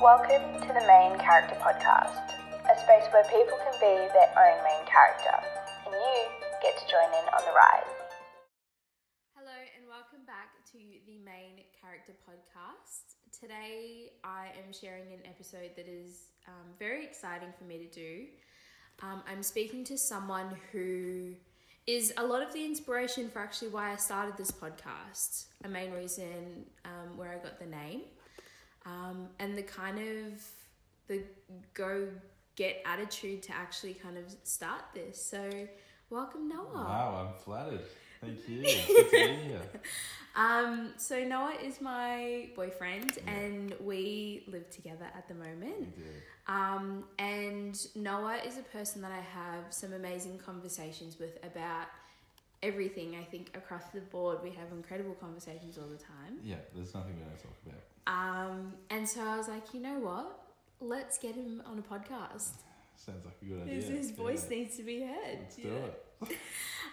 Welcome to the Main Character Podcast, a space where people can be their own main character, and you get to join in on the ride. Hello and welcome back to the Main Character Podcast. Today I am sharing an episode that is um, very exciting for me to do. Um, I'm speaking to someone who is a lot of the inspiration for actually why I started this podcast, a main reason um, where I got the name, um, and the kind of the go get attitude to actually kind of start this. So, welcome, Noah. Wow, I'm flattered. Thank you. Good to be here. Um, so Noah is my boyfriend, and we live together at the moment. Um, and Noah is a person that I have some amazing conversations with about everything. I think across the board, we have incredible conversations all the time. Yeah, there's nothing we don't talk about. Um, and so I was like, you know what? Let's get him on a podcast. Sounds like a good idea. His, his voice Yeah. needs to be heard. Let's you do it.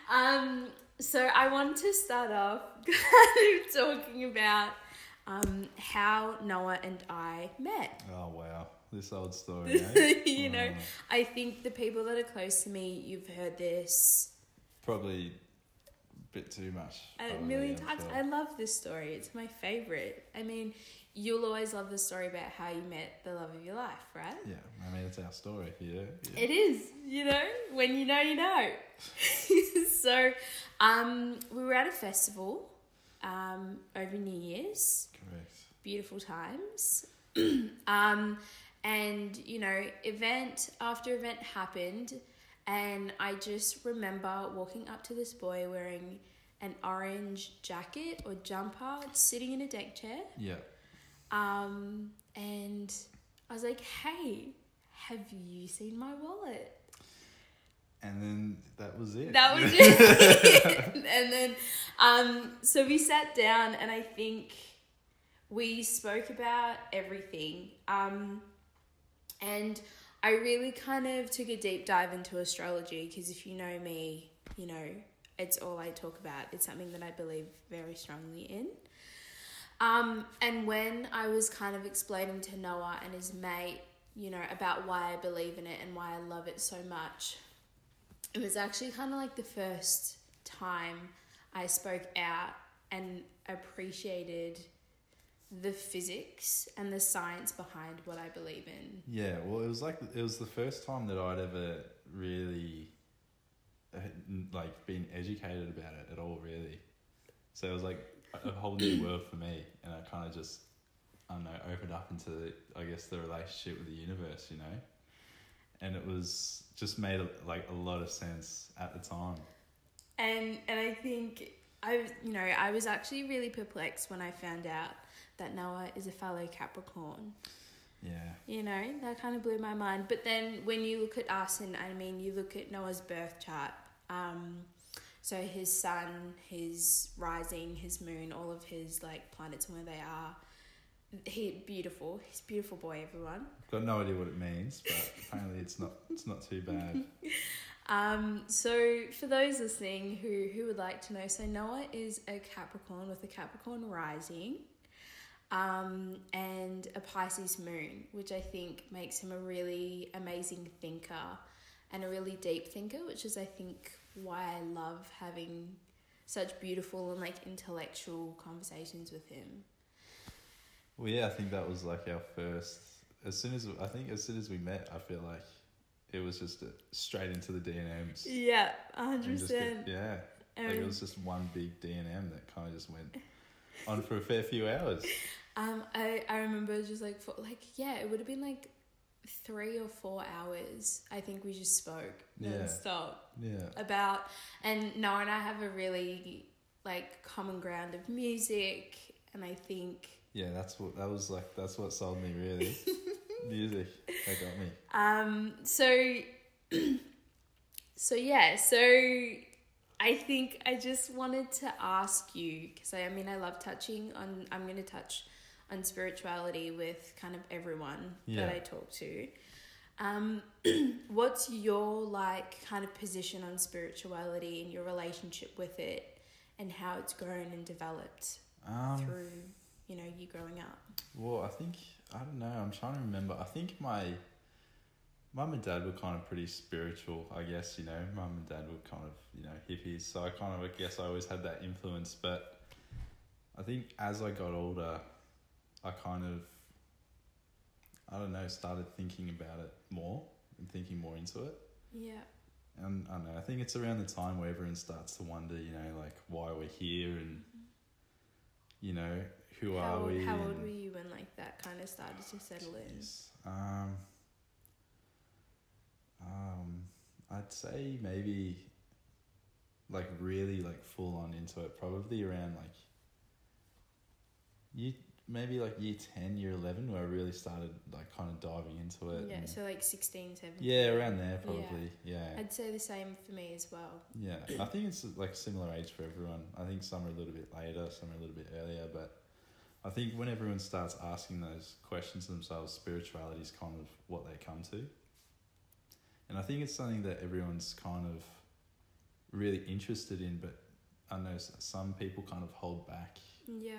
Um, so I want to start off kind of talking about um, how Noah and I met. Oh wow, this old story. Eh? you know, I think the people that are close to me, you've heard this probably a bit too much. a million I'm times. sure. I love this story. It's my favorite. I mean, you'll always love the story about how you met the love of your life, right? Yeah, I mean it's our story. Yeah. yeah. It is, you know, when you know, you know. so, um, we were at a festival um, over New Year's. Correct. beautiful times. um, and you know, event after event happened, and I just remember walking up to this boy wearing an orange jacket or jumper, sitting in a deck chair. Yeah. Um, and I was like, "Hey, have you seen my wallet?" And then that was it. That was it. and then, um, so we sat down, and I think we spoke about everything. Um, and I really kind of took a deep dive into astrology because if you know me, you know, it's all I talk about. It's something that I believe very strongly in. Um, and when I was kind of explaining to Noah and his mate, you know, about why I believe in it and why I love it so much, it was actually kind of like the first time I spoke out and appreciated the physics and the science behind what I believe in. Yeah, well, it was like it was the first time that I'd ever really, uh, like, been educated about it at all. Really, so it was like a a whole new world for me, and I kind of just, I don't know, opened up into, I guess, the relationship with the universe, you know, and it was just made like a lot of sense at the time. And and I think I you know, I was actually really perplexed when I found out that Noah is a fellow Capricorn. Yeah, You know, that kind of blew my mind. But then when you look at us, and I mean, you look at Noah's birth chart, um, so his sun, his rising, his moon, all of his like planets and where they are. He beautiful. He's a beautiful boy, everyone. got no idea what it means, but apparently it's not it's not too bad. Um, so for those listening who who would like to know, so Noah is a Capricorn with a Capricorn rising, um, and a Pisces moon, which I think makes him a really amazing thinker and a really deep thinker, which is I think why I love having such beautiful and like intellectual conversations with him. Well, yeah, I think that was like our first. As soon as I think as soon as we met, I feel like it was just a, straight into the D and M's. Yeah, hundred And just get- percent. yeah, like it was just one big D and M that kind of just went on for a fair few hours. Um, I, I remember just like for, like yeah, it would have been like three or four hours. I think we just spoke Yeah. non-stop Yeah, about, and Noah and I have a really like common ground of music, and I think yeah, that's what that was like. That's what sold me really. Music that got me. um so so yeah so I think I just wanted to ask you because I, I mean I love touching on I'm going to touch on spirituality with kind of everyone Yeah. that I talk to. Um, what's your like kind of position on spirituality and your relationship with it, and how it's grown and developed Um, through you know you growing up? Well, I think I don't know. I'm trying to remember. I think my mum and dad were kind of pretty spiritual. I guess you know, mum and dad were kind of you know hippies, so I kind of I guess I always had that influence. But I think as I got older, I kind of I don't know started thinking about it more and thinking more into it. Yeah. And I don't know. I think it's around the time where everyone starts to wonder, you know, like why we're here and you know who how, are we? How old and- were you when like that kind of started to settle in? Um, um, I'd say maybe like really like full on into it. Probably around like year, maybe like year ten, year eleven, where I really started like kind of diving into it. Yeah, so like 16, 17. yeah, around there probably. Yeah. I'd say the same for me as well. Yeah, I think it's like similar age for everyone. I think some are a little bit later, some are a little bit earlier, but I think when everyone starts asking those questions to themselves, spirituality is kind of what they come to. And I think it's something that everyone's kind of really interested in, but I know some people kind of hold back. Yeah.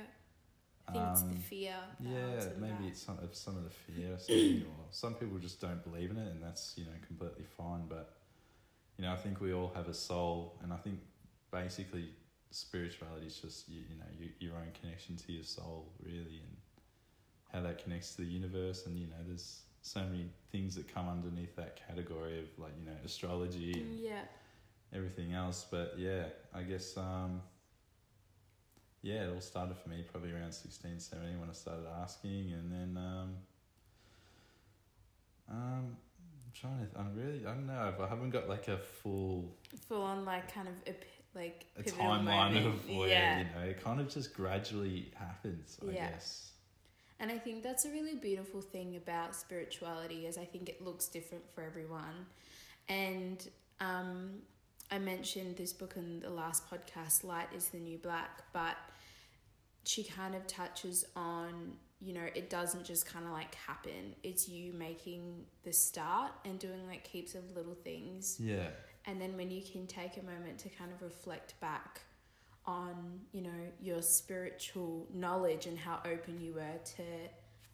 I think it's Um, the fear. Yeah, maybe it's some of some of the fear, or something, or some people just don't believe in it, and that's you know completely fine. But you know, I think we all have a soul, and I think basically spirituality is just you, you know you, your own connection to your soul, really, and how that connects to the universe. And you know, there's so many things that come underneath that category of like you know astrology and Yeah. everything else. But yeah, I guess um, yeah, it all started for me probably around 16, 17 when I started asking, and then um, um, I'm trying to. I'm really. I don't know. If I haven't got like a full Full on like kind of a, p- like a timeline moment. of where yeah. you know it kind of just gradually happens. I Yeah. guess. And I think that's a really beautiful thing about spirituality is I think it looks different for everyone. And um, I mentioned this book in the last podcast, Light is the New Black, but she kind of touches on, you know, it doesn't just kind of like happen. It's you making the start and doing like heaps of little things. Yeah. And then when you can take a moment to kind of reflect back on, you know, your spiritual knowledge and how open you were to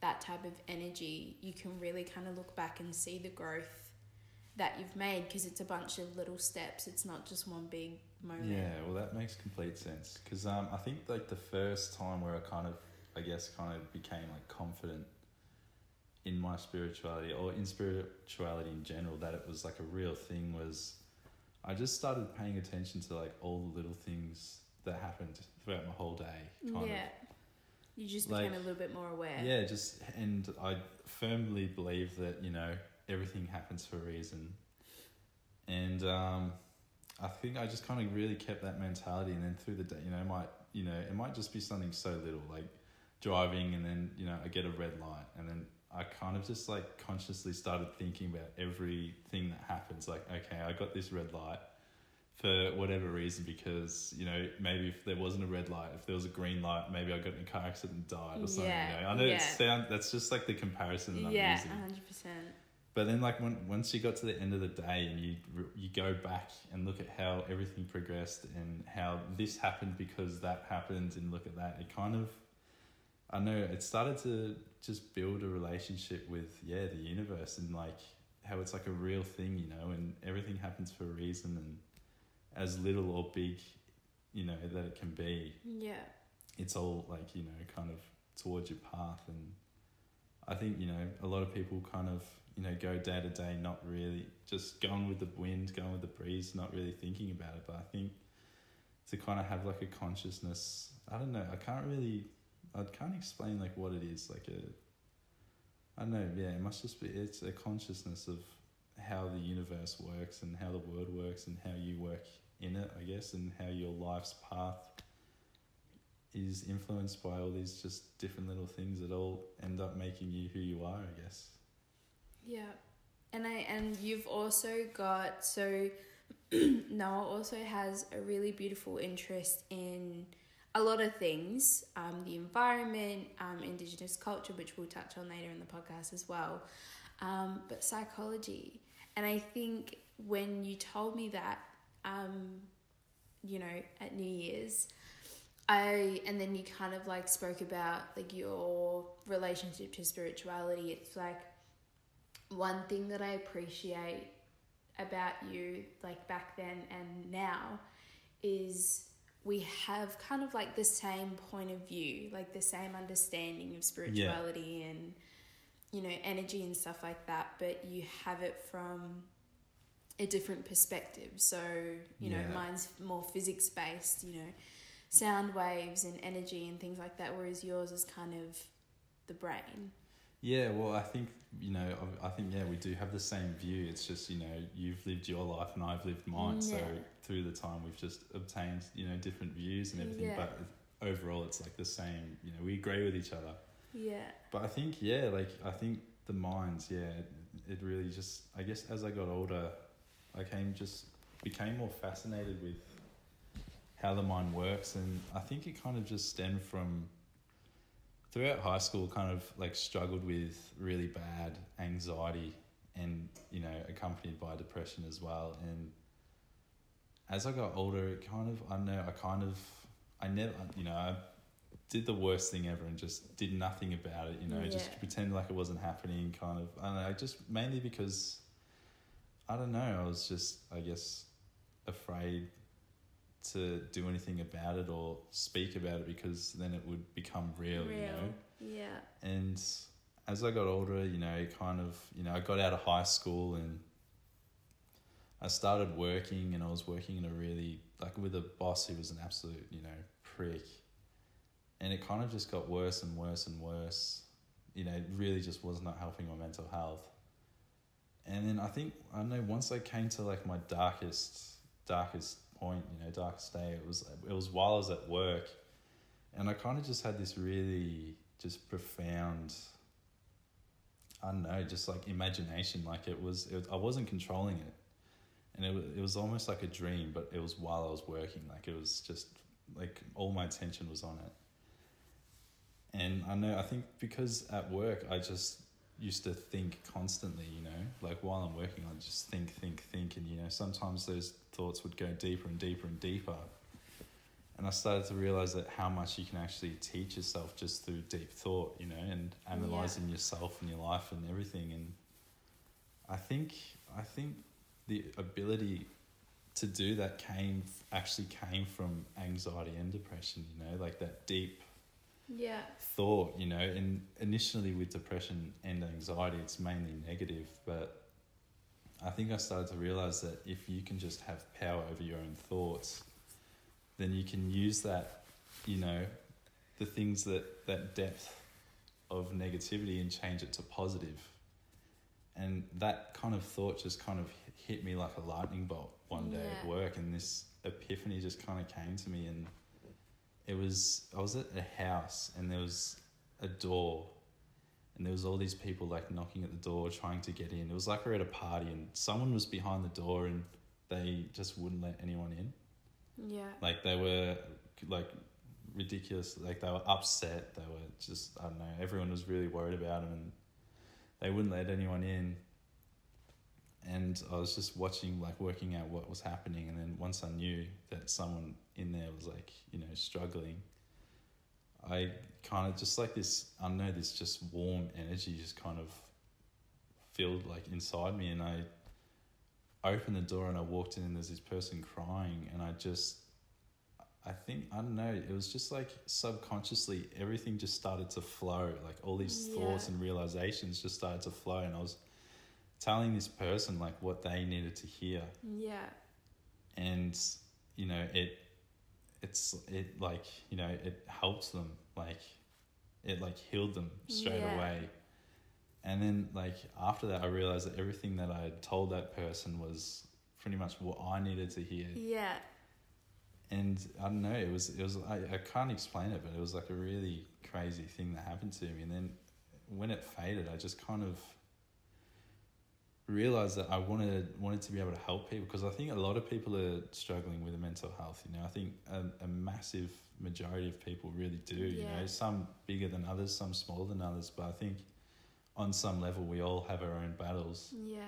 that type of energy, you can really kind of look back and see the growth that you've made because it's a bunch of little steps. It's not just one big moment. Yeah, well, that makes complete sense because um, I think like the first time where I kind of, I guess, kind of became like confident in my spirituality or in spirituality in general that it was like a real thing was I just started paying attention to like all the little things that happened throughout my whole day. Kind yeah. You just Like- became a little bit more aware. Yeah, just and I firmly believe that you know everything happens for a reason, and um, I think I just kind of really kept that mentality, and then through the day, you know, it might you know it might just be something so little like driving, and then you know I get a red light, and then I kind of just like consciously started thinking about everything that happens. Like, okay, I got this red light for whatever reason because you know maybe if there wasn't a red light, if there was a green light, maybe I got in a car accident and died or something. Yeah, you know, I know yeah. it sound that's just like the comparison that I'm Yeah, using. 100%. But then, like when once you got to the end of the day and you you go back and look at how everything progressed and how this happened because that happened and look at that, it kind of I know it started to just build a relationship with yeah the universe and like how it's like a real thing, you know, and everything happens for a reason and as little or big, you know, that it can be Yeah. it's all like you know kind of towards your path and i think you know a lot of people kind of you know go day to day not really just going with the wind going with the breeze not really thinking about it but i think to kind of have like a consciousness i don't know i can't really i can't explain like what it is like a i don't know yeah it must just be it's a consciousness of how the universe works and how the world works and how you work in it i guess and how your life's path is influenced by all these just different little things that all end up making you who you are, I guess. Yeah. And I and you've also got so Noah also has a really beautiful interest in a lot of things, um, the environment, um, indigenous culture, which we'll touch on later in the podcast as well, um, but psychology. And I think when you told me that, um, you know, at New Year's, I and then you kind of like spoke about like your relationship to spirituality. It's like one thing that I appreciate about you like back then and now is we have kind of like the same point of view, like the same understanding of spirituality yeah. and you know energy and stuff like that, but you have it from a different perspective. So, you yeah. know, mine's more physics based, you know, sound waves and energy and things like that, whereas yours is kind of the brain. Yeah, well, I think you know, I think yeah, we do have the same view. It's just you know, you've lived your life and I've lived mine. Yeah. So through the time, we've just obtained you know different views and everything. Yeah. But overall, it's like the same. You know, we agree with each other. Yeah. But I think yeah, like I think the minds, yeah, it, it really just. I guess as I got older, I came just became more fascinated with how the mind works, and I think it kind of just stemmed from throughout high school, kind of like struggled with really bad anxiety and, you know, accompanied by depression as well. And as I got older, it kind of, I know, I kind of, I never, you know, I did the worst thing ever and just did nothing about it, you know, yeah. just pretend like it wasn't happening, kind of. I don't know, just mainly because, I don't know, I was just, I guess, afraid to do anything about it or speak about it because then it would become real, real. you know? Yeah. And as I got older, you know, kind of, you know, I got out of high school and I started working and I was working in a really, like with a boss who was an absolute, you know, prick. And it kind of just got worse and worse and worse. You know, it really just was not helping my mental health. And then I think, I know, once I came to like my darkest, darkest point, you know, darkest day. It was it was while I was at work, and I kind of just had this really just profound. I don't know, just like imagination. Like it was, it, I wasn't controlling it, and it it was almost like a dream, but it was while I was working. Like it was just like all my attention was on it. And I know, I think because at work, I just used to think constantly, you know, like while I'm working, I just think, think, think, and you know, sometimes those thoughts would go deeper and deeper and deeper. And I started to realize that how much you can actually teach yourself just through deep thought, you know, and analyzing yeah. yourself and your life and everything. And I think, I think the ability to do that came actually came from anxiety and depression, you know, like that deep yeah thought you know and initially with depression and anxiety it's mainly negative but i think i started to realize that if you can just have power over your own thoughts then you can use that you know the things that that depth of negativity and change it to positive. and that kind of thought just kind of hit me like a lightning bolt one day yeah. at work and this epiphany just kind of came to me and it was I was at a house and there was a door and there was all these people like knocking at the door trying to get in. It was like we are at a party and someone was behind the door and they just wouldn't let anyone in. Yeah. Like they were like ridiculous. Like they were upset. They were just I don't know. Everyone was really worried about them and they wouldn't let anyone in. And I was just watching, like working out what was happening. And then once I knew that someone in there was like you know struggling. I kind of just like this i know this just warm energy just kind of filled like inside me and i opened the door and i walked in and there's this person crying and i just i think i don't know it was just like subconsciously everything just started to flow like all these yeah. thoughts and realizations just started to flow and i was telling this person like what they needed to hear. Yeah. And you know it it's it like you know it helps them like it like healed them straight yeah. away. And then like after that i realized that everything that i had told that person was pretty much what i needed to hear. Yeah. And i don't know it was it was I, I can't explain it but it was like a really crazy thing that happened to me. And then when it faded i just kind of realized that I wanted wanted to be able to help people because I think a lot of people are struggling with mental health. You know, I think a, a massive majority of people really do. Yeah. You know, some bigger than others, some smaller than others, but I think on some level we all have our own battles. Yeah.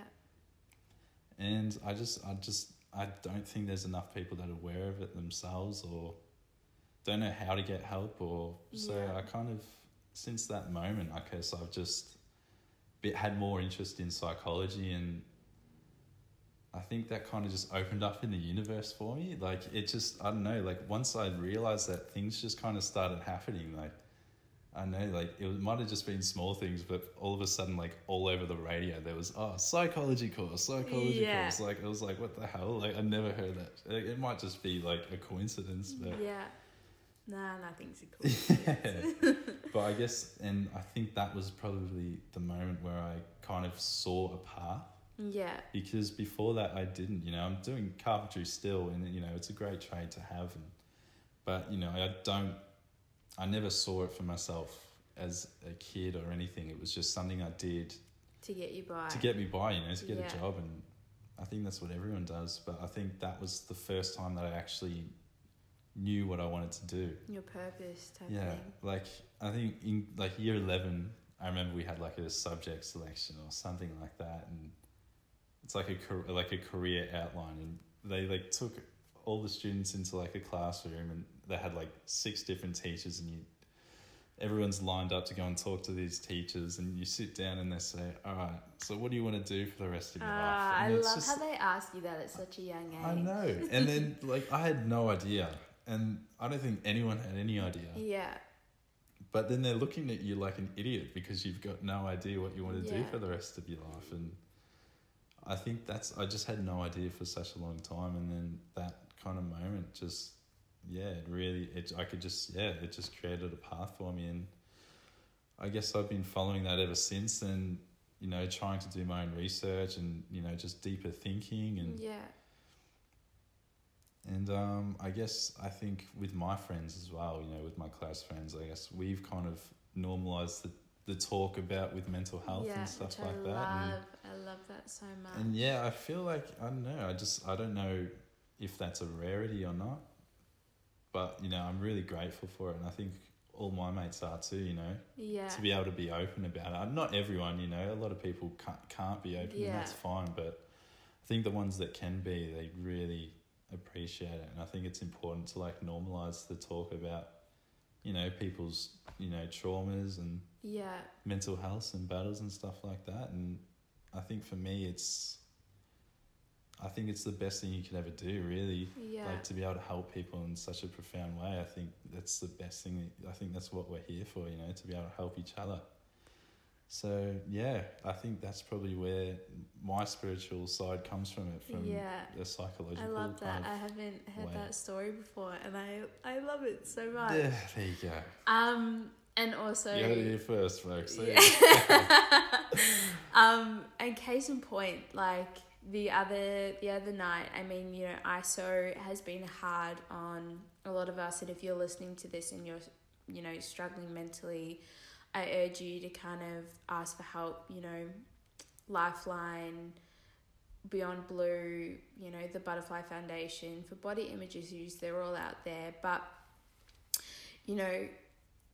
And I just, I just, I don't think there's enough people that are aware of it themselves or don't know how to get help or so Yeah. I kind of since that moment I guess I've just had more interest in psychology and I think that kind of just opened up in the universe for me like it just I don't know like once I realized that things just kind of started happening like I know like it might have just been small things but all of a sudden like all over the radio there was oh psychology course psychology Yeah. course like I was like what the hell like I never heard that Like, it might just be like a coincidence but Yeah. Nah, nothing's a cool. but I guess, and I think that was probably the moment where I kind of saw a path yeah. because before that I didn't. You know, I'm doing carpentry still, and you know, it's a great trade to have, and but you know, I don't. I never saw it for myself as a kid or anything. It was just something I did To get you by. to get me by, you know, to get Yeah. a job, and I think that's what everyone does. But I think that was the first time that I actually knew what I wanted to do. Your purpose type Yeah, thing. like I think in like year eleven, I remember we had like a subject selection or something like that, and it's like a like a career outline, and they like took all the students into like a classroom, and they had like six different teachers, and you everyone's lined up to go and talk to these teachers, and you sit down and they say, "All right, so what do you want to do for the rest of your life?" Ah, I love just- how they ask you that at such a young age. I know, and then like I had no idea, and I don't think anyone had any idea. Yeah. But then they're looking at you like an idiot because you've got no idea what you want to do for the rest of your life. And I think that's, I just had no idea for such a long time. And then that kind of moment just, yeah, it really, it, I could just, yeah, it just created a path for me. And I guess I've been following that ever since and, you know, trying to do my own research and, you know, just deeper thinking and, Yeah. And um, I guess I think with my friends as well, you know, with my close friends, I guess we've kind of normalized the, the talk about with mental health yeah, and stuff like I that. love. And, I love that so much. and yeah, I feel like I don't know. I just I don't know if that's a rarity or not, but you know, I'm really grateful for it, and I think all my mates are too. You know, yeah. to be able to be open about it. Not everyone, you know, a lot of people can't can't be open, Yeah. and that's fine. But I think the ones that can be, they really appreciate it, and I think it's important to like normalize the talk about, you know, people's you know traumas and yeah. mental health and battles and stuff like that. And I think for me, it's. I think it's the best thing you could ever do, really. Yeah. Like to be able to help people in such a profound way. I think that's the best thing. I think that's what we're here for, you know, to be able to help each other. So yeah, I think that's probably where my spiritual side comes from it, from Yeah. the psychological. I love that. I haven't heard way. that story before, and I I love it so much. yeah, there you go. Um, and also, you heard it here first, folks. There Yeah. um, and case in point, like the other the other night, I mean, you know, ISO has been hard on a lot of us, and if you're listening to this and you're, you know, struggling mentally, I urge you to kind of ask for help. You know, Lifeline. Beyond Blue, you know, the Butterfly Foundation for body image issues, they're all out there. But, you know,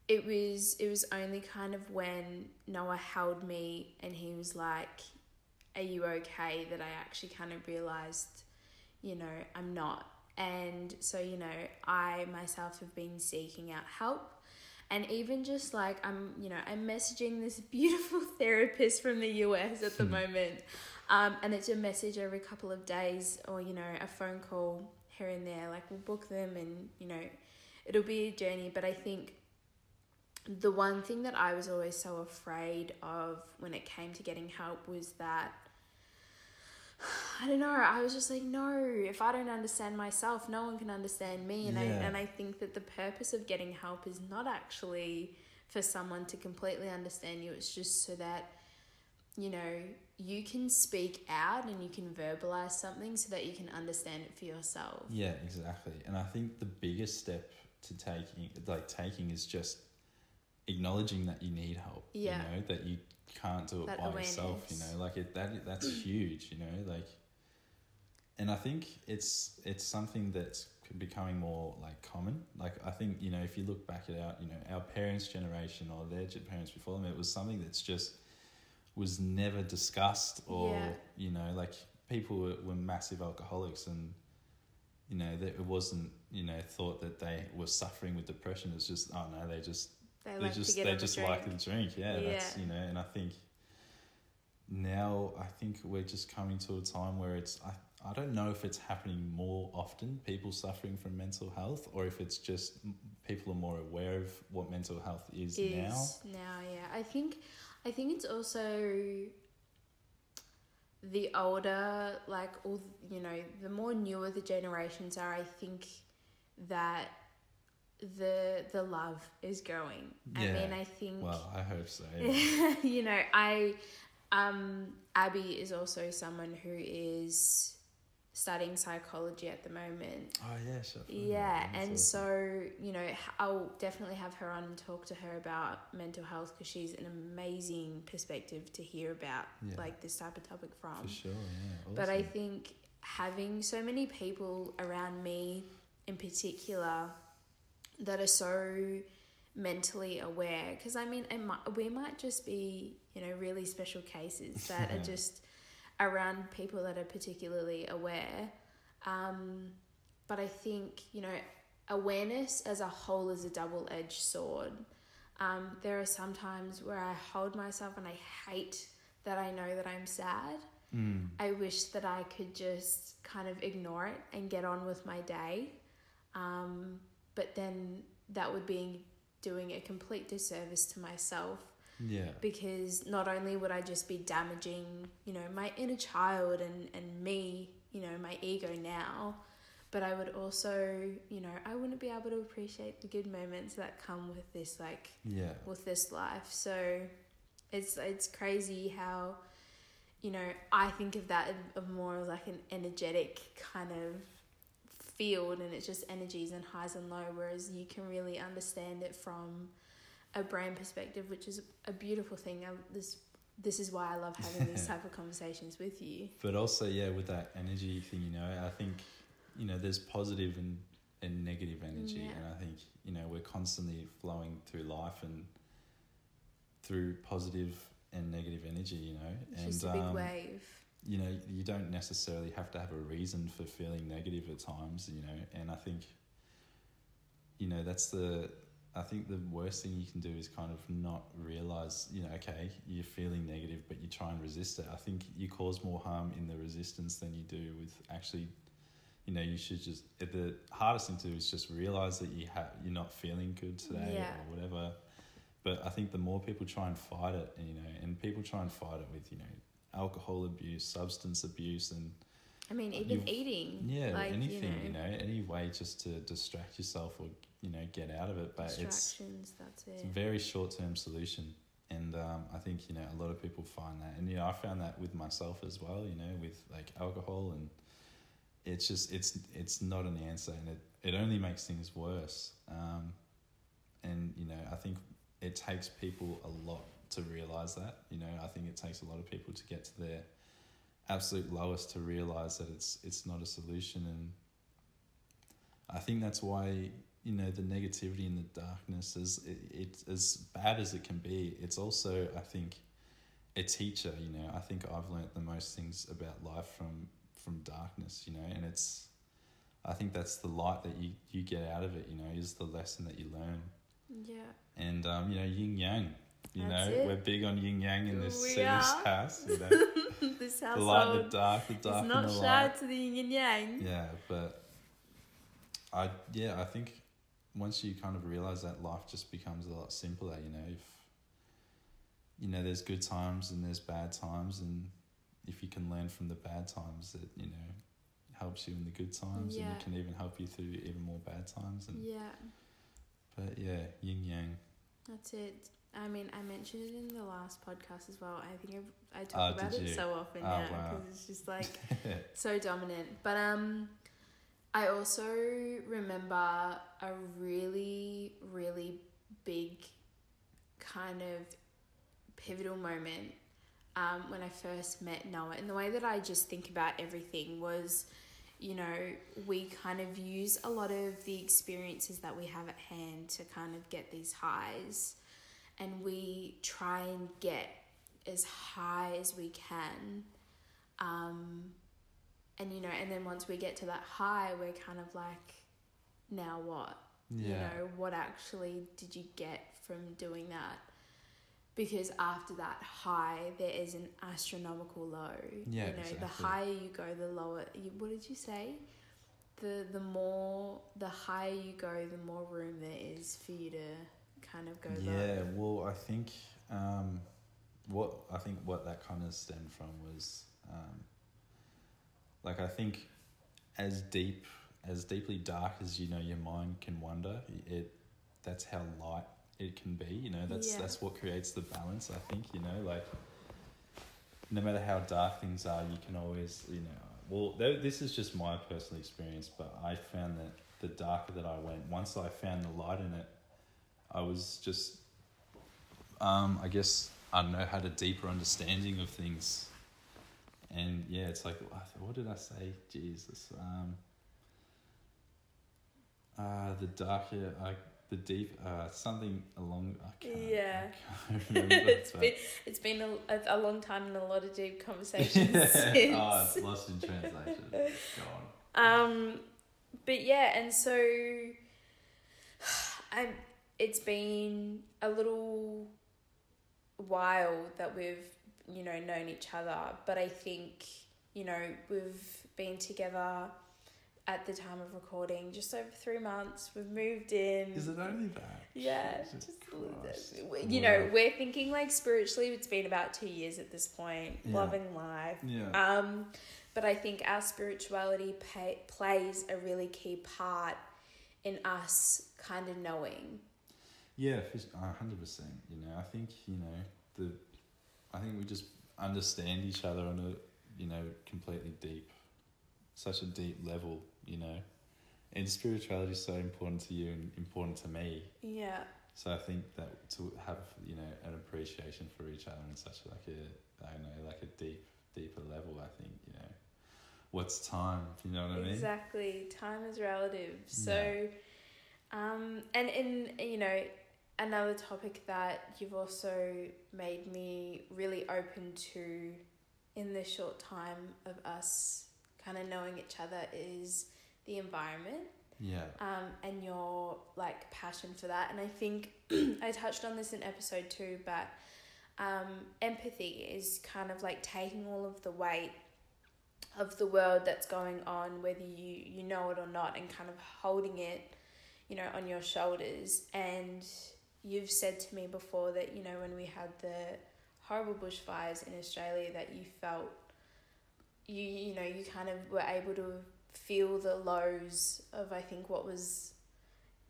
it was it was only kind of when Noah held me and he was like, "Are you okay?" that I actually kind of realized, you know, I'm not. And so, you know, I myself have been seeking out help. And even just like I'm, you know, I'm messaging this beautiful therapist from the US at the moment. Um, and it's a message every couple of days or, you know, a phone call here and there. Like we'll book them and, you know, it'll be a journey. But I think the one thing that I was always so afraid of when it came to getting help was that I don't know, I was just like, no, if I don't understand myself, no one can understand me. And I and I think that the purpose of getting help is not actually for someone to completely understand you. It's just so that you know, you can speak out and you can verbalize something so that you can understand it for yourself. Yeah, exactly. And I think the biggest step to taking, like taking, is just acknowledging that you need help. Yeah. You know that you can't do it That by yourself. You know, like it, that that's huge. You know, like, and I think it's it's something that's becoming more like common. Like I think you know if you look back at our you know our parents' generation or their parents before them, it was something that's just was never discussed or Yeah. you know like people were, were massive alcoholics and you know, that it wasn't, you know, thought that they were suffering with depression. It's just, oh no, they just, They they like just, to get they just like the drink. Yeah, that's, you know, and I think now, I think we're just coming to a time where it's, I, I don't know if it's happening more often, people suffering from mental health, or if it's just people are more aware of what mental health is, is now. now yeah i think i think it's also the older like all you know the more newer the generations are i think that the the love is growing Yeah. i mean i think Well, I hope so. you know i um abby is also someone who is studying psychology at the moment oh, yeah, sure. yeah, That's and awesome. so you know, I'll definitely have her on and talk to her about mental health because she's an amazing perspective to hear about Yeah. like this type of topic from. For sure, yeah. But I think having so many people around me, in particular, that are so mentally aware, because I mean, it might, we might just be you know really special cases that are just around people that are particularly aware. Um, but I think, you know, awareness as a whole is a double edged sword. Um, there are some times where I hold myself and I hate that I know that I'm sad. Mm, I wish that I could just kind of ignore it and get on with my day. Um, but then that would be doing a complete disservice to myself yeah. because not only would I just be damaging, you know, my inner child and, and me, you know, my ego now, but I would also, you know, I wouldn't be able to appreciate the good moments that come with this, like, Yeah. with this life. So it's, it's crazy how, you know, I think of that of more like an energetic kind of field and it's just energies and highs and low, whereas you can really understand it from a brain perspective, which is a beautiful thing. I, this this is why I love having these type of conversations with you. But also, yeah, with that energy thing, you know, I think, you know, there's positive and, and negative energy. Yeah. And I think, you know, we're constantly flowing through life and through positive and negative energy, you know. It's and, just a big um, wave. You know, you don't necessarily have to have a reason for feeling negative at times, you know, and I think, you know, that's the, I think the worst thing you can do is kind of not realize, you know, okay, you're feeling negative, but you try and resist it. I think you cause more harm in the resistance than you do with actually, you know, you should just, the hardest thing to do is just realize that you have, you're not feeling good today Yeah. or whatever. But I think the more people try and fight it, you know, and people try and fight it with, you know, alcohol abuse, substance abuse, and I mean, even you- eating. yeah, like, anything, you know. any way just to distract yourself or you know get out of it. But it's. That's it's a very short term solution, and um, I think you know a lot of people find that, and you know I found that with myself as well. You know, with like alcohol, and it's just it's it's not an answer, and it it only makes things worse. Um, and you know I think it takes people a lot to realize that. You know, I think it takes a lot of people to get to their absolute lowest to realize that it's it's not a solution and I think that's why you know the negativity and the darkness is it, it's as bad as it can be it's also I think a teacher you know I think I've learnt the most things about life from from darkness you know and it's I think that's the light that you you get out of it you know is the lesson that you learn Yeah. and um, you know yin yang. You That's know, it. we're big on yin yang in this, in this house. You know, this the light and the dark, the dark and not the shy light. to the yin and yang. Yeah, but I yeah, I think once you kind of realize that life just becomes a lot simpler. You know, if you know there's good times and there's bad times, and if you can learn from the bad times, it you know helps you in the good times, and it can even help you through even more bad times. And Yeah. but yeah, yin yang. That's it. I mean, I mentioned it in the last podcast as well. I think I Ah, talk about it you? so often Oh, now wow. because it's just like so dominant. But um, I also remember a really, really big kind of pivotal moment um, when I first met Noah. And the way that I just think about everything was, you know, we kind of use a lot of the experiences that we have at hand to kind of get these highs. And we try and get as high as we can. Um, and you know, and then once we get to that high, we're kind of like, now what? Yeah. You know, what actually did you get from doing that? Because after that high, there is an astronomical low. Yeah, You know, the higher you go, the lower. You, what did you say? The the more the higher you go, the more room there is for you to kind of go Yeah, low. well, I think um, what I think what that kind of stemmed from was um, like I think as deep as deeply dark as you know your mind can wander, it that's how light it can be. You know, that's Yeah. that's what creates the balance. I think you know, like no matter how dark things are, you can always you know. Well, th- this is just my personal experience, but I found that the darker that I went, once I found the light in it, I was just, um, I guess I don't know, had a deeper understanding of things. And yeah, it's like, what did I say? Jesus. Um, uh, the darker, I, the deep, uh, something along. I can't, Yeah. I can't remember. it's been it's been a, a, long time and a lot of deep conversations yeah. since. Oh, it's lost in translation. Go on. Um, but yeah, and so I'm. It's been a little while that we've you know known each other, but I think you know we've been together at the time of recording just over three months. We've moved in. Is it only that? Yeah, Jesus just you know, we're thinking like spiritually. It's been about two years at this point, Yeah. loving life. Yeah. Um, but I think our spirituality pay, plays a really key part in us kind of knowing. Yeah, a hundred percent. You know, I think you know the, I think we just understand each other on a you know completely deep, such a deep level. You know, and spirituality is so important to you and important to me. Yeah, So I think that to have you know an appreciation for each other in such like a I don't know like a deep deeper level. I think you know, what's time? You know what I mean? exactly. Time is relative. So, um, and in you know another topic that you've also made me really open to in this short time of us kind of knowing each other is the environment Yeah. um, and your like passion for that. And I think I touched on this in episode two, but um, empathy is kind of like taking all of the weight of the world that's going on, whether you you know it or not, and kind of holding it, you know, on your shoulders. And you've said to me before that you know when we had the horrible bushfires in Australia that you felt you you know you kind of were able to feel the lows of I think what was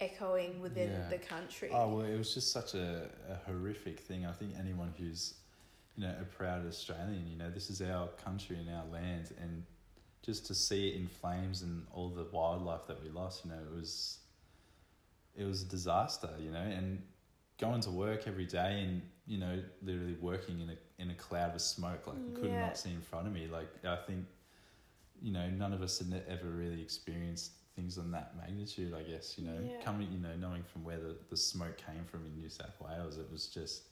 echoing within Yeah. the country. Oh well, it was just such a, a horrific thing. I think anyone who's, you know, a proud Australian, you know, this is our country and our land, and just to see it in flames and all the wildlife that we lost, you know, it was, it was a disaster, you know, and going to work every day and you know literally working in a in a cloud of smoke, like I could Yeah. not see in front of me. Like I think, you know, none of us had ever really experienced things on that magnitude. I guess you know, Yeah. coming you know knowing from where the, the smoke came from in New South Wales, it was just.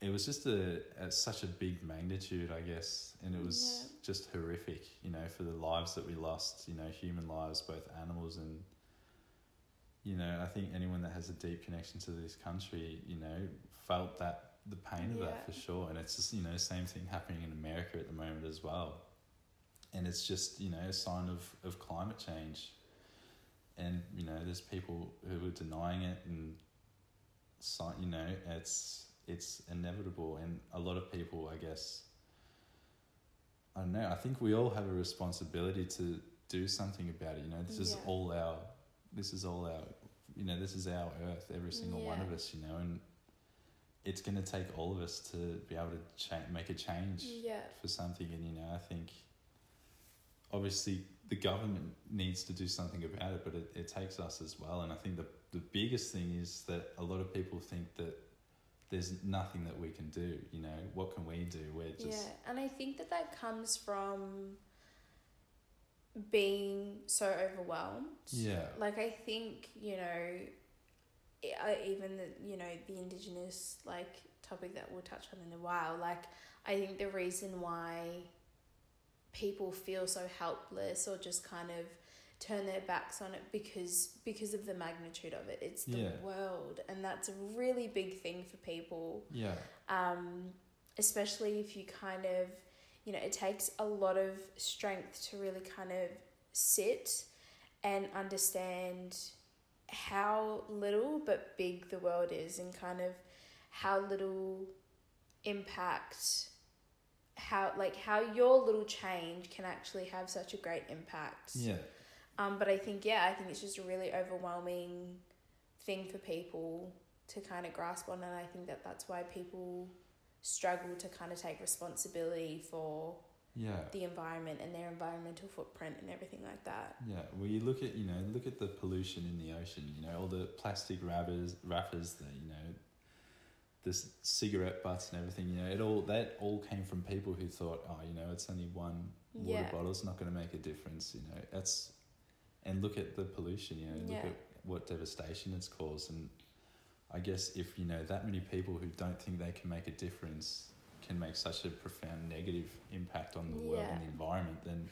It was just a, a such a big magnitude, I guess, and it was Yeah. just horrific, you know, for the lives that we lost, you know, human lives, both animals and you know, I think anyone that has a deep connection to this country, you know, felt that the pain of that for sure. And it's just, you know, same thing happening in America at the moment as well. And it's just, you know, a sign of, of climate change. And, you know, there's people who are denying it and so you know, it's it's inevitable and a lot of people I guess I don't know, I think we all have a responsibility to do something about it. You know, this is all our this is all our you know this is our earth every single one of us you know and it's going to take all of us to be able to cha- make a change Yeah. for something and you know i think obviously the government needs to do something about it but it, it takes us as well and i think the, the biggest thing is that a lot of people think that there's nothing that we can do you know what can we do we're just Yeah, and I think that that comes from being so overwhelmed. yeah Like I think you know, even the you know the indigenous like topic that we'll touch on in a while. Like I think the reason why people feel so helpless or just kind of turn their backs on it because because of the magnitude of it. It's the Yeah. world, and that's a really big thing for people. Yeah. Um, especially if you kind of, you know, it takes a lot of strength to really kind of sit and understand how little but big the world is and kind of how little impact how like how your little change can actually have such a great impact Yeah. um, but I think yeah, I think it's just a really overwhelming thing for people to kind of grasp on, and I think that that's why people struggle to kind of take responsibility for Yeah. the environment and their environmental footprint and everything like that. Yeah, well, you look at you know look at the pollution in the ocean. You know all the plastic wrappers, wrappers, the you know, the cigarette butts and everything. You know it all that all came from people who thought, oh, you know, it's only one water Yeah. bottle. It's not going to make a difference. You know, that's and look at the pollution. You know, look Yeah. at what devastation it's caused. And I guess if you know that many people who don't think they can make a difference can make such a profound negative impact on the world and the environment, then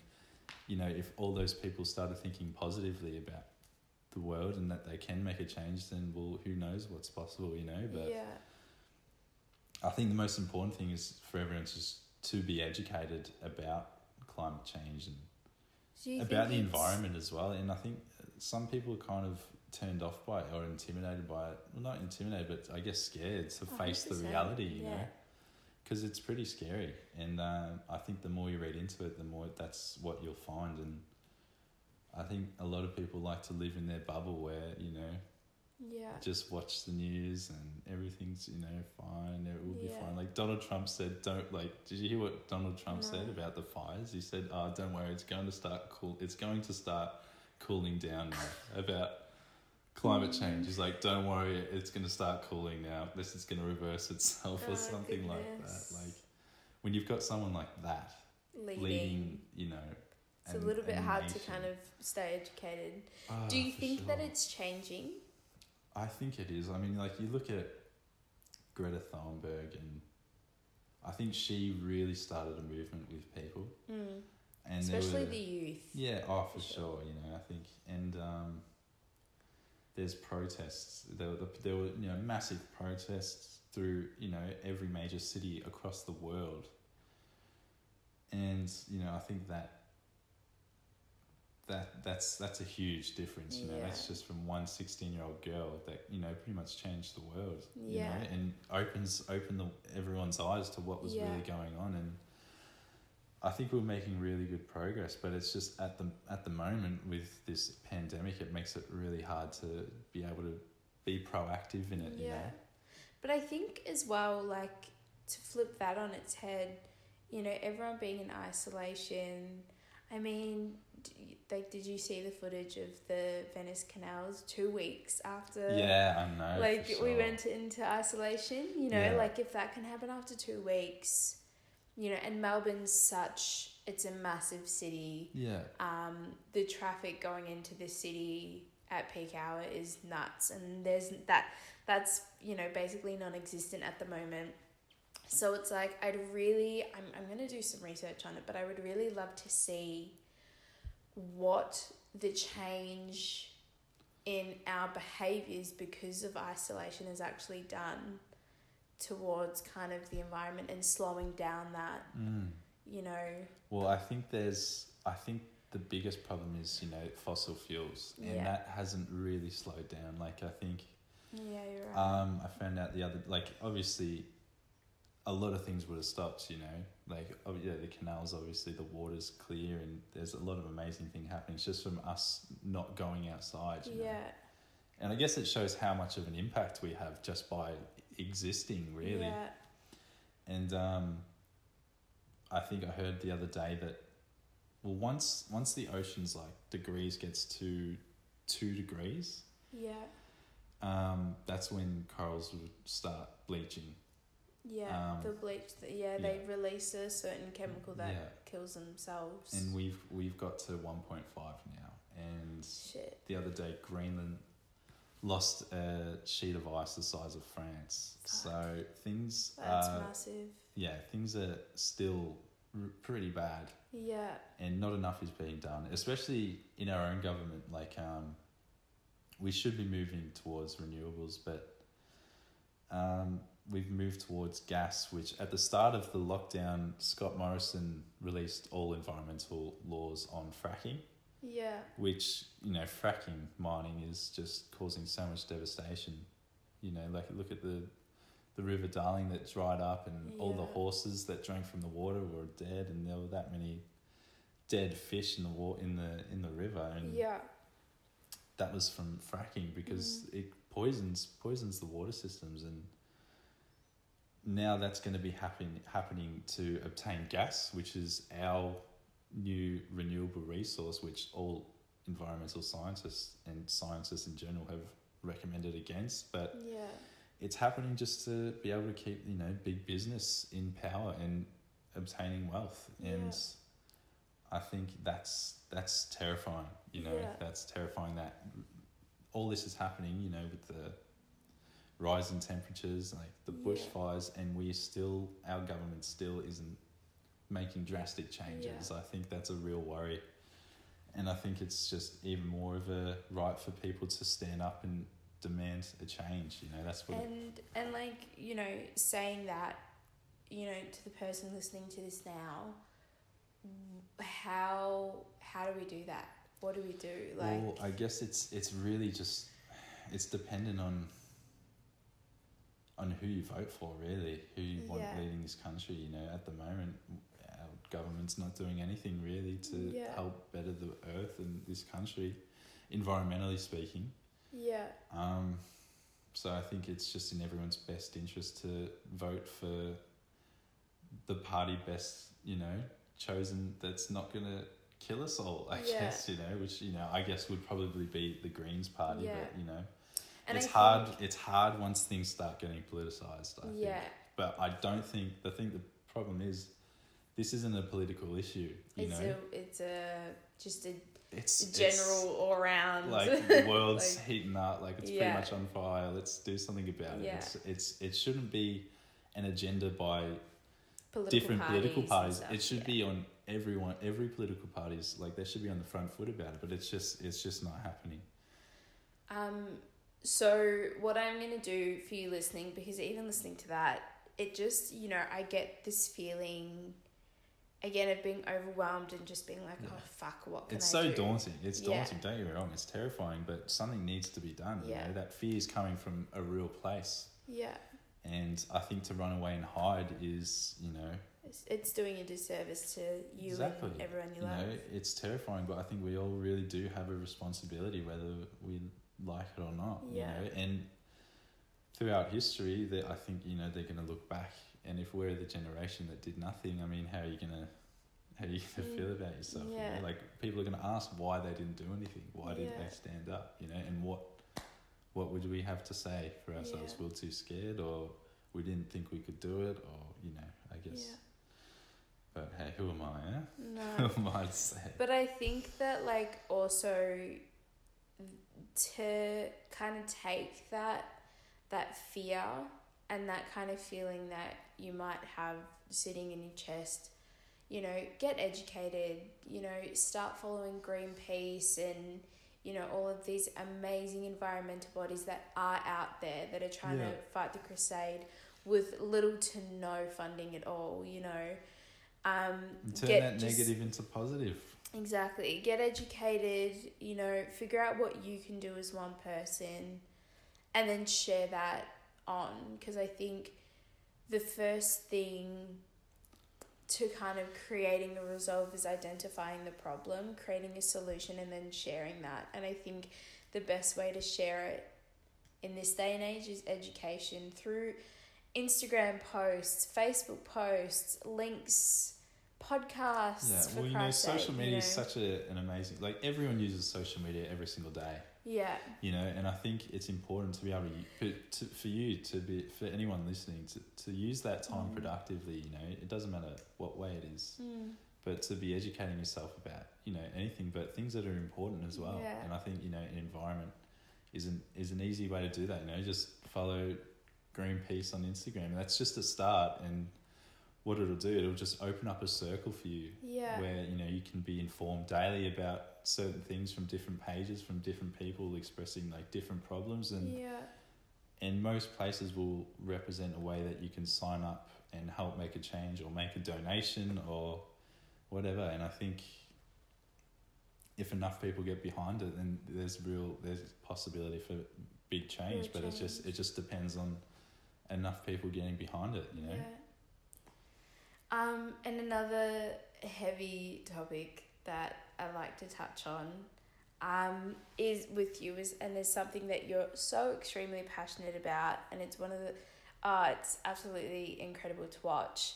you know if all those people started thinking positively about the world and that they can make a change, then well, who knows what's possible, you know? But yeah, I think the most important thing is for everyone just to be educated about climate change and about the environment as well. And I think some people are kind of turned off by it or intimidated by it. Well, not intimidated, but I guess scared to face the reality, you know, because it's pretty scary. And um, I think the more you read into it, the more that's what you'll find. And I think a lot of people like to live in their bubble where, you know, Yeah, just watch the news and everything's you know fine it will be Yeah. fine like donald trump said don't like did you hear what donald trump said about the fires he said oh don't worry it's going to start cool it's going to start cooling down now about climate change he's like don't worry it's going to start cooling now this is going to reverse itself Oh, or something like that like when you've got someone like that leading. leading, you know it's a little bit hard to kind of stay educated. Ah, Do you think that it's changing? I think it is. I mean, like you look at Greta Thunberg, and I think she really started a movement with people, Mm. and Especially were- the youth. yeah, oh for for sure. You know, I think, and um, there's protests. There were the, there were you know massive protests through you know every major city across the world, and you know I think that. That that's that's a huge difference, you know. That's just from one 16 year old girl that you know pretty much changed the world, you Yeah. know, and opens open the everyone's eyes to what was Yeah. really going on. And I think we're making really good progress, but it's just at the at the moment with this pandemic, it makes it really hard to be able to be proactive in it. You Yeah. know? But I think as well, like to flip that on its head, you know, everyone being in isolation. I mean, d- like, did you see the footage of the Venice canals two weeks after? Yeah, I know. Like for we went into isolation, you know, Yeah. like if that can happen after two weeks, you know, and Melbourne's such it's a massive city. Yeah, Um, the traffic going into the city at peak hour is nuts, and there's that that's you know basically non-existent at the moment. So it's like I'd really I'm I'm gonna do some research on it, but I would really love to see what the change in our behaviors because of isolation has actually done towards kind of the environment and slowing down that mm. you know Well, I think there's. I think the biggest problem is you know fossil fuels, and Yeah. that hasn't really slowed down. Like I think yeah you're right Um, I found out the other like obviously, a lot of things would have stopped. You know, like oh yeah, the canals obviously the water's clear and there's a lot of amazing thing happening. It's just from us not going outside. You know? yeah and I guess it shows how much of an impact we have just by existing, really. yeah And um, I think I heard the other day that well, once once the ocean's like degrees gets to two degrees, yeah um, that's when corals would start bleaching. Yeah, Um, the bleach. The, yeah, they release a certain chemical that Yeah. kills themselves. And we've we've got to one point five now. And Shit. the other day, Greenland lost a sheet of ice the size of France. Fuck. So things That's are massive. yeah things are still r- pretty bad, Yeah. and not enough is being done, especially in our own government. Like, um, we should be moving towards renewables, but um, we've moved towards gas, which at the start of the lockdown, Scott Morrison released all environmental laws on fracking, Yeah. which, you know, fracking mining is just causing so much devastation. You know, like look at the the River Darling that dried up and all the horses that drank from the water were dead and there were that many dead fish in the wa- in the in the river and Yeah. that was from fracking because Mm. it poisons poisons the water systems and now that's going to be happen, happening to obtain gas which is our new renewable resource which all environmental scientists and scientists in general have recommended against but Yeah. it's happening just to be able to keep you know big business in power and obtaining wealth and Yeah. i think that's that's terrifying you know Yeah. that's terrifying that all this is happening you know with the rise in temperatures like the bushfires and we still our government still isn't making drastic changes i think that's a real worry and i think it's just even more of a right for people to stand up and demand a change you know that's what And and like you know, saying that, you know, to the person listening to this now, how how do we do that? What do we do? Like, well, I guess it's it's really just it's dependent on on who you vote for, really, who you want leading this country. You know, at the moment, government's not doing anything really to Yeah. help better the earth and this country, environmentally speaking. yeah, Um, so I think it's just in everyone's best interest to vote for the party best, you know, chosen that's not gonna kill us all. I Yeah. guess you know, which you know, I guess would probably be the Greens party, Yeah. but you know, and it's I hard. think- It's hard once things start getting politicized. I yeah, think, but I don't think the thing. The problem is, this isn't a political issue. You it's know, a it's a just a it's it's- general all around like the world's like, heating up like it's Yeah. pretty much on fire let's do something about Yeah. it it's, it's it shouldn't be an agenda by political different political parties stuff, it should yeah. be on everyone every political parties like they should be on the front foot about it but it's just it's just not happening Um, so what I'm gonna do for you listening, because even listening to that, it just you know I get this feeling, again of being overwhelmed and just being like, oh, Yeah. oh fuck, what can it's I so do? daunting it's Yeah. daunting don't get me wrong it's terrifying but something needs to be done you Yeah. know that fear is coming from a real place Yeah, and i think to run away and hide is you know it's, it's doing a disservice to you Exactly. and everyone you, you love. know it's terrifying but i think we all really do have a responsibility whether we like it or not Yeah. you know and throughout history that i think you know they're going to look back and if we're the generation that did nothing i mean how are you going to how are you to Mm, feel about yourself you know? like people are going to ask why they didn't do anything why didn't they stand up you know and what what would we have to say for ourselves Yeah. we are too scared or we didn't think we could do it or you know i guess Yeah. but hey who am i eh? No. who am i to say But I think that like also to kind of take that that fear and that kind of feeling that you might have sitting in your chest, you know, get educated, you know, start following Greenpeace and you know all of these amazing environmental bodies that are out there that are trying Yeah. to fight the crusade with little to no funding at all, you know. Um, turn get that just- negative into positive. Exactly. Get educated, you know, figure out what you can do as one person and then share that on because I think the first thing to kind of creating a resolve is identifying the problem, creating a solution and then sharing that. And I think the best way to share it in this day and age is education through Instagram posts, Facebook posts, links, podcasts. Yeah, well, you know, social media you is such a, an amazing. Like everyone uses social media every single day. Yeah, You know, and I think it's important to be able to, to for you to be for anyone listening to to use that time Mm. productively. You know, it doesn't matter what way it is, mm. but to be educating yourself about you know anything, but things that are important as well. Yeah. And I think you know, an environment is an is an easy way to do that. You know, just follow Greenpeace on Instagram. That's just a start, and what it'll do, it'll just open up a circle for you Yeah. where you know you can be informed daily about certain things from different pages from different people expressing like different problems and yeah. and most places will represent a way that you can sign up and help make a change or make a donation or whatever and i think if enough people get behind it then there's real there's possibility for big change Real but it's just it just depends on enough people getting behind it you know Yeah. Um, and another heavy topic that I like to touch on um, is with you is and there's something that you're so extremely passionate about and it's one of the uh, it's absolutely incredible to watch.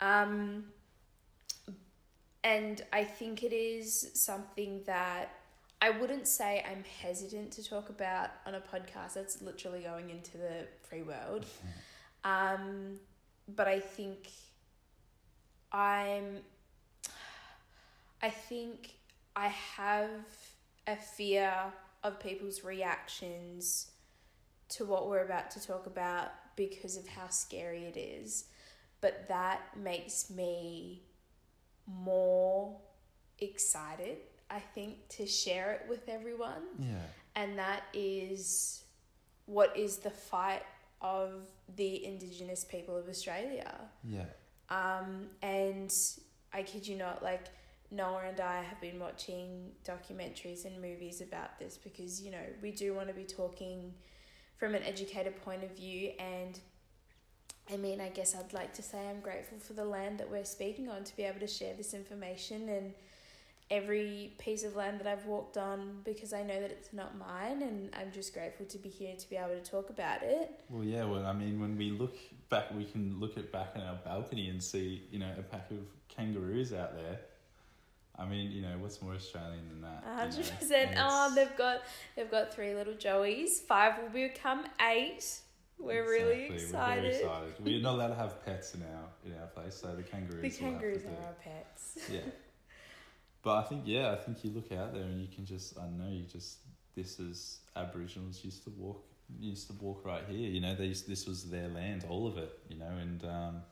Um, and I think it is something that I wouldn't say I'm hesitant to talk about on a podcast. That's literally going into the free world. Um, but I think I'm. I think I have a fear of people's reactions to what we're about to talk about because of how scary it is. But that makes me more excited, I think, to share it with everyone yeah and that is what is the fight of the Indigenous people of Australia. yeah Um, and I kid you not, like Noah and I have been watching documentaries and movies about this because you know we do want to be talking from an educated point of view and. I mean, I guess I'd like to say I'm grateful for the land that we're speaking on to be able to share this information and every piece of land that I've walked on because I know that it's not mine and I'm just grateful to be here to be able to talk about it. Well, yeah. Well, I mean, when we look back, we can look at back on our balcony and see, you know, a pack of kangaroos out there. I mean, you know, what's more Australian than that? A you hundred know? percent. Oh, they've got they've got three little Joeys. Five will become eight. We're really excited. We're very excited. We're not allowed to have pets in our in our place, so the kangaroos. The will have to kangaroos are our pets. Yeah. But I think yeah, I think you look out there and you can just I know you just this is Aboriginals used to walk used to walk right here. You know, these this was their land, all of it. You know, and um,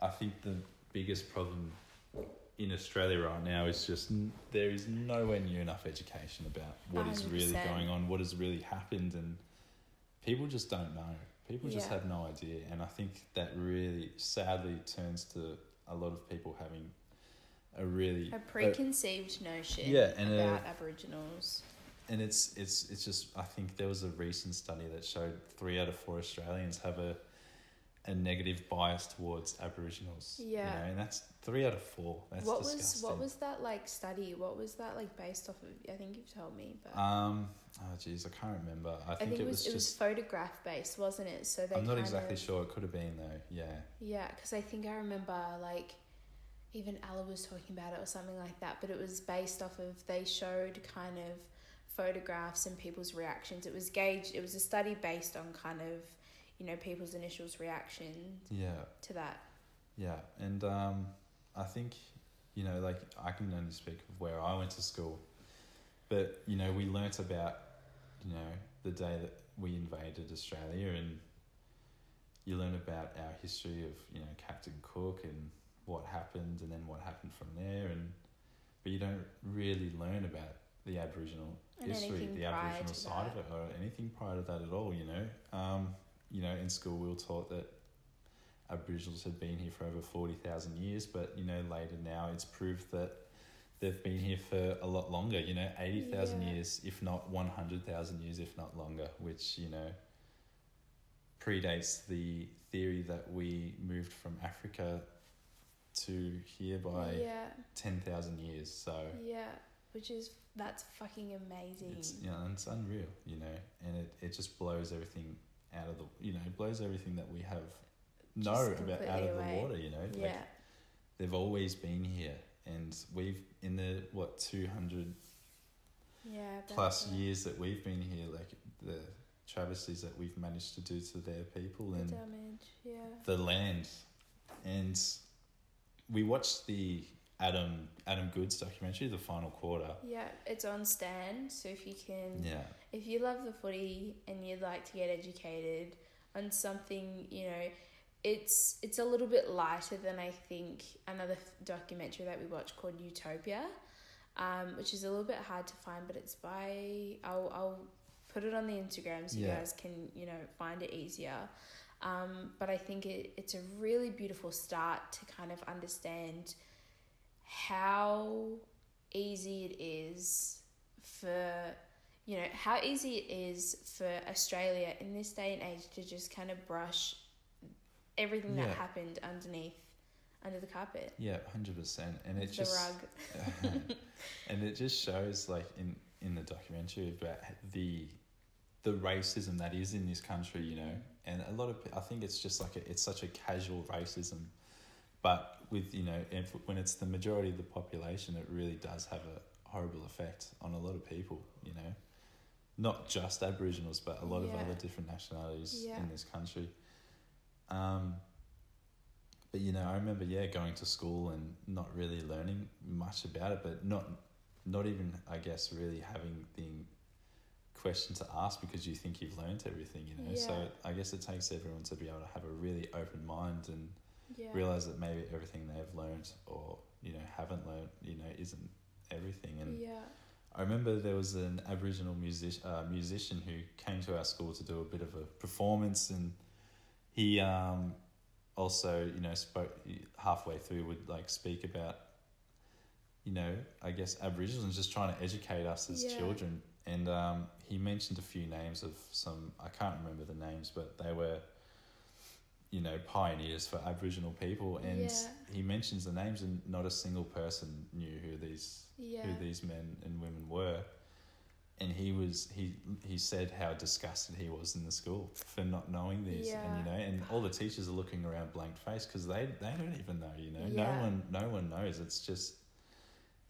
I think the biggest problem in Australia right now is just there is nowhere near enough education about what is really 100%. going on, what has really happened, and people just don't know. People just have no idea, and I think that really sadly turns to a lot of people having a really A preconceived notion yeah, and, about Aboriginals. and it's it's it's just I think there was a recent study that showed three out of four Australians have a a negative bias towards Aboriginals. Yeah. you know, and that's three out of four. That's what disgusting. was what was that like study? What was that like based off of? I think you've told me, but Um. Oh, geez, I can't remember. I I think, think it was, it was just. photograph based, wasn't it? So they I'm not exactly of- sure. It could have been though. Yeah. Yeah, because I think I remember like even Ella was talking about it or something like that, but it was based off of they showed kind of photographs and people's reactions. It was gauged, it was a study based on kind of, you know, people's initial reactions Yeah. to that. Yeah, and um, I think you know, like I can only speak of where I went to school, but you know, we learnt about you know the day that we invaded Australia, and you learn about our history of you know Captain Cook and what happened, and then what happened from there, and but you don't really learn about the Aboriginal And history, the Aboriginal side of that. it, or anything prior to that at all. You know, um, you know, in school we were taught that Aboriginals had been here for over 40,000 years, but you know, later now it's proved that they've been here for a lot longer, you know, 80,000 Yeah. years, if not 100,000 years, if not longer, which, you know, predates the theory that we moved from Africa to here by yeah, 10,000 years. So yeah, which is that's fucking amazing. it's, you know, it's unreal, you know, and it, it just blows everything out of the, you know, it blows everything that we have know about out of the water, you know, like yeah, they've always been here and we've in the what 200 yeah. plus that. years that we've been here like the travesties that we've managed to do to their people The and damage, yeah. the land and we watched the adam adam Goodes documentary the final quarter. Yeah, it's on Stan, so if you can yeah. if you love the footy and you'd like to get educated on something, you know, it's it's a little bit lighter than I think another documentary that we watched called Utopia, um, which is a little bit hard to find, but it's by I'll I'll put it on the Instagram so you guys can you know find it easier. Um, but I think it, it's a really beautiful start to kind of understand how easy it is for you know how easy it is for Australia in this day and age to just kind of brush everything that happened underneath under the carpet. Yeah, hundred percent. And it the just rug. And it just shows like in in the documentary about the the racism that is in this country, you know, and a lot of I think it's just like a, it's such a casual racism, but with you know if, when it's the majority of the population, it really does have a horrible effect on a lot of people, you know, not just Aboriginals, but a lot of other different nationalities Yeah. in this country. Um, but you know, I remember yeah going to school and not really learning much about it, but not not even I guess really having the question to ask because you think you've learned everything, you know. So I guess it takes everyone to be able to have a really open mind and yeah realize that maybe everything they've learned or you know haven't learned, you know, isn't everything. And yeah I remember there was an Aboriginal music uh, musician who came to our school to do a bit of a performance, and he um, also, you know, spoke halfway through would like speak about, you know, I guess Aboriginals and just trying to educate us as Yeah. children. And um, he mentioned a few names of some I can't remember the names, but they were, you know, pioneers for Aboriginal people. And Yeah. he mentions the names, and not a single person knew who these yeah who these men and women were. And he was he he said how disgusted he was in the school for not knowing these, and you know, and all the teachers are looking around blank face because they they don't even know, you know, Yeah. no one no one knows. It's just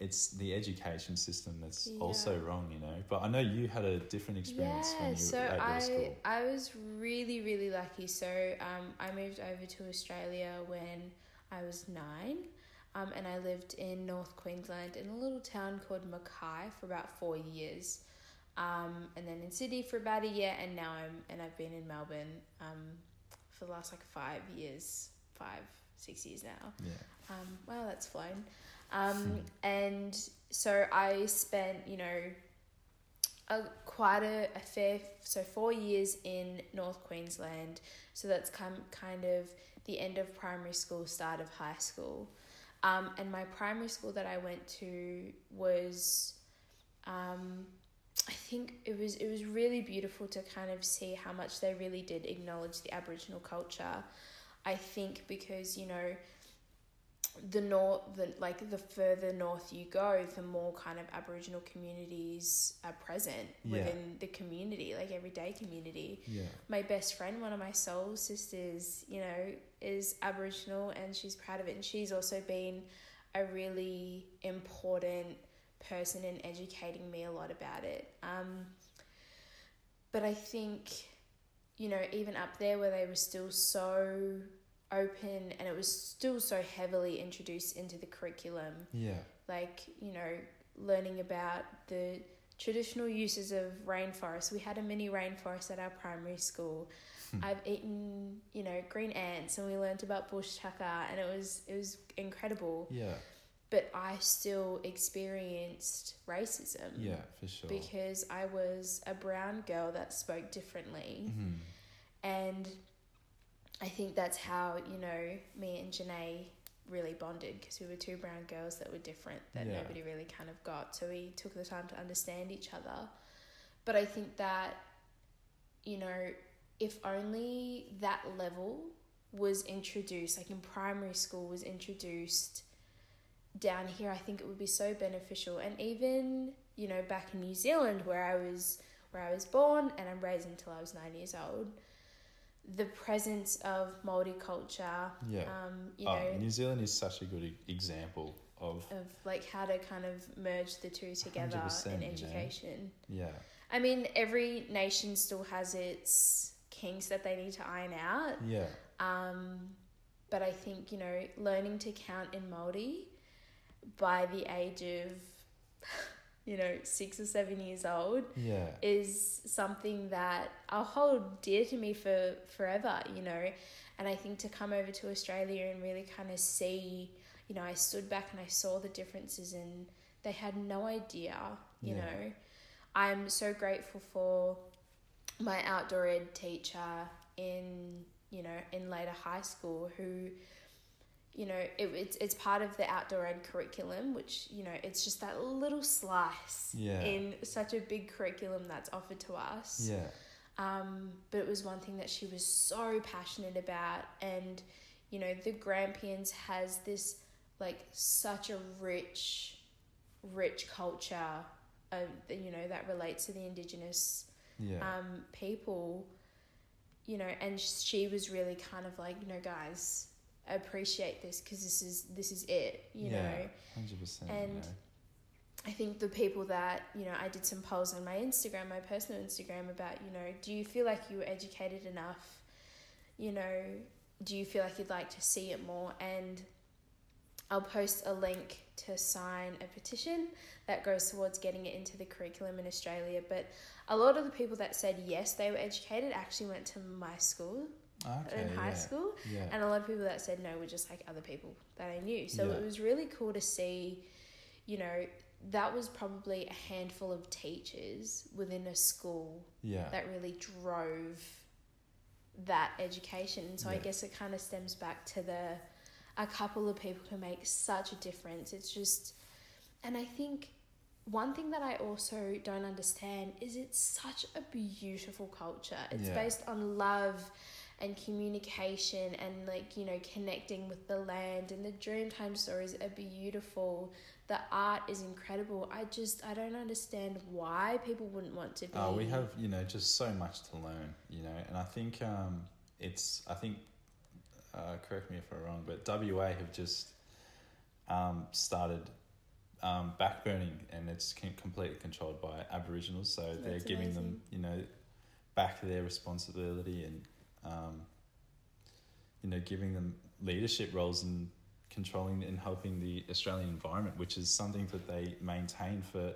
it's the education system that's also wrong, you know. But I know you had a different experience Yeah, when you so at your I school. I was really really lucky. So um, I moved over to Australia when I was nine, um, and I lived in North Queensland in a little town called Mackay for about four years, um, and then in Sydney for about a year, and now I'm and I've been in Melbourne um, for the last like five years, five six years now. Yeah, Um, wow, that's flown. Um, and so I spent, you know, a, quite a, a fair, so four years in North Queensland. So that's kind kind of the end of primary school, start of high school. Um, and my primary school that I went to was, um, I think it was it was really beautiful to kind of see how much they really did acknowledge the Aboriginal culture. I think because you know the north the like the further north you go the more kind of aboriginal communities are present Yeah. within the community like everyday community. Yeah, my best friend one of my soul sisters you know is aboriginal and she's proud of it. And she's also been a really important person in educating me a lot about it. Um but i think you know even up there where they were still so open and it was still so heavily introduced into the curriculum. Yeah, like you know learning about the traditional uses of rainforest. We had a mini rainforest at our primary school. I've eaten you know green ants and we learnt about bush tucker and it was it was incredible. Yeah, but i still experienced racism yeah, for sure. because i was a brown girl that spoke differently. Mhm. and I think that's how, you know, me and Janae really bonded because we were two brown girls that were different that Yeah. nobody really kind of got. So we took the time to understand each other. But I think that, you know, if only that level was introduced, like in primary school, was introduced down here, I think it would be so beneficial. And even, you know, back in New Zealand where I was where I was born and I'm raised until I was nine years old, the presence of multiculture, Yeah. um, you oh, know, New Zealand is such a good example of of like how to kind of merge the two together 100%, in you know. education. yeah, I mean, every nation still has its kinks that they need to iron out. yeah, Um, but I think, you know, learning to count in Māori by the age of, you know, six or seven years old yeah, is something that I'll hold dear to me for forever, you know. And I think to come over to Australia and really kind of see, you know, I stood back and I saw the differences and they had no idea, you Yeah. know. I'm so grateful for my outdoor ed teacher in, you know, in later high school who you know, it, it's it's part of the outdoor ed curriculum, which you know, it's just that little slice Yeah. in such a big curriculum that's offered to us. Yeah. Um, but it was one thing that she was so passionate about, and you know, the Grampians has this like such a rich, rich culture, of you know that relates to the indigenous Yeah. um, people, you know, and she was really kind of like, you know, guys, appreciate this because this is this is it, you yeah. know. Hundred percent. and- I think the people that you know, I did some polls on my Instagram, my personal Instagram, about you know, do you feel like you were educated enough? You know, do you feel like you'd like to see it more? And I'll post a link to sign a petition that goes towards getting it into the curriculum in Australia. But a lot of the people that said yes, they were educated, actually went to my school okay, in high yeah. school. Yeah. And a lot of people that said no were just like other people that I knew. So Yeah. it was really cool to see, you know, that was probably a handful of teachers within a school yeah. that really drove that education. And so I guess it kind of stems back to the a couple of people can make such a difference. It's just, and I think one thing that I also don't understand is it's such a beautiful culture. It's Yeah. based on love and communication and like you know connecting with the land and the dreamtime stories are beautiful. The art is incredible. I just i don't understand why people wouldn't want to be Oh, we have you know just so much to learn, you know, and I think um, it's I think uh, correct me if I'm wrong, but WA have just um, started um, backburning, and it's completely controlled by Aboriginals, so they're That's giving them you know back their responsibility and um, you know giving them leadership roles and controlling and helping the Australian environment, which is something that they maintain for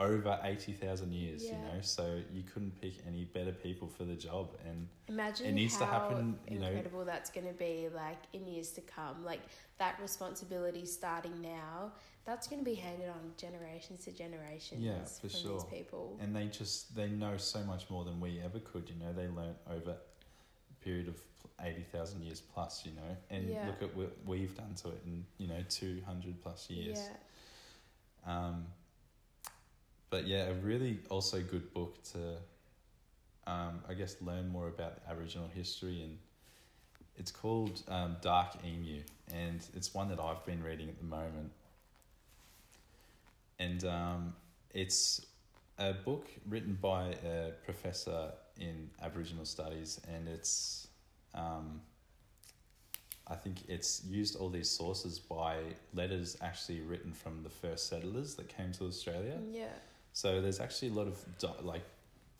over 80,000 years, you know, so you couldn't pick any better people for the job. And Imagine It needs how to happen, you know- incredible that's going to be like in years to come. Like that responsibility starting now, that's going to be handed on generations to generations Yeah, for sure. these people. and they just, they know so much more than we ever could, you know, they learnt over period of 80,000 years plus, you know, and Yeah. look at what we've done to it in, you know, 200 plus years. Yeah, Um, but yeah, a really also good book to, um, I guess, learn more about Aboriginal history, and it's called um, Dark Emu, and it's one that I've been reading at the moment, and um, it's a book written by a professor in Aboriginal studies, and it's. Um, I think it's used all these sources by letters actually written from the first settlers that came to Australia. yeah, So there's actually a lot of di- like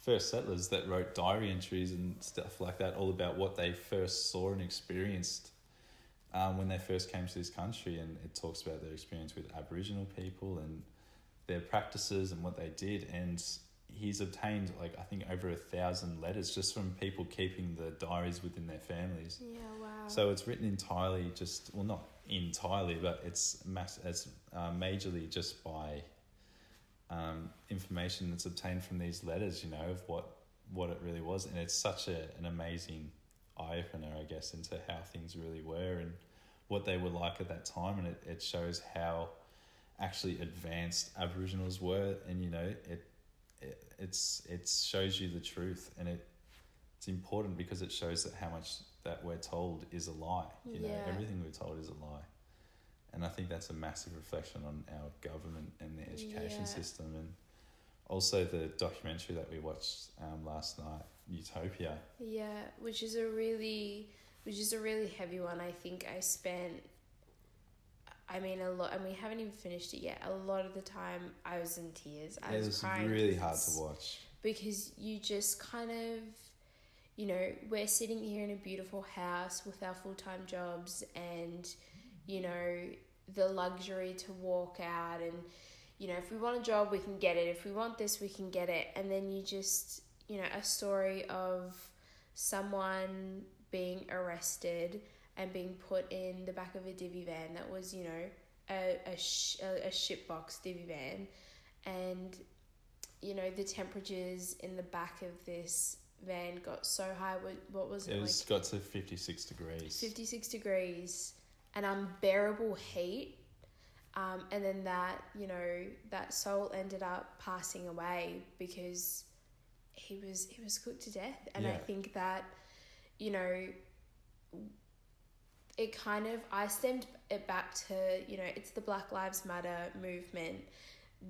first settlers that wrote diary entries and stuff like that, all about what they first saw and experienced um, when they first came to this country, and it talks about their experience with Aboriginal people and their practices and what they did. And he's obtained like I think over a thousand letters just from people keeping the diaries within their families. yeah. Wow. So it's written entirely just well, not entirely, but it's mass it's uh, majorly just by um, information that's obtained from these letters. You know of what what it really was, and it's such a an amazing eye opener, I guess, into how things really were and what they were like at that time, and it, it shows how actually advanced Aboriginals were, and you know it, it it's it shows you the truth, and it it's important because it shows that how much that we're told is a lie. You know, everything we're told is a lie. And I think that's a massive reflection on our government and the education Yeah. system and also the documentary that we watched um, last night, Utopia. Yeah, which is a really, which is a really heavy one. I think I spent, I mean, a lot, and we haven't even finished it yet. A lot of the time, I was in tears. I it was, was really hard to watch. because you just kind of, you know, we're sitting here in a beautiful house with our full time jobs, and you know, the luxury to walk out and you know, if we want a job, we can get it. If we want this, we can get it. And then you just, you know, a story of someone being arrested and being put in the back of a divvy van that was, you know, a a, sh- a, shipbox divvy van, and you know the temperatures in the back of this van got so high. What what was it, It was like? got to fifty six degrees. Fifty six degrees, an unbearable heat. Um, and then that you know that soul ended up passing away because he was he was cooked to death and i think that you know it kind of i stemmed it back to you know it's the black lives matter movement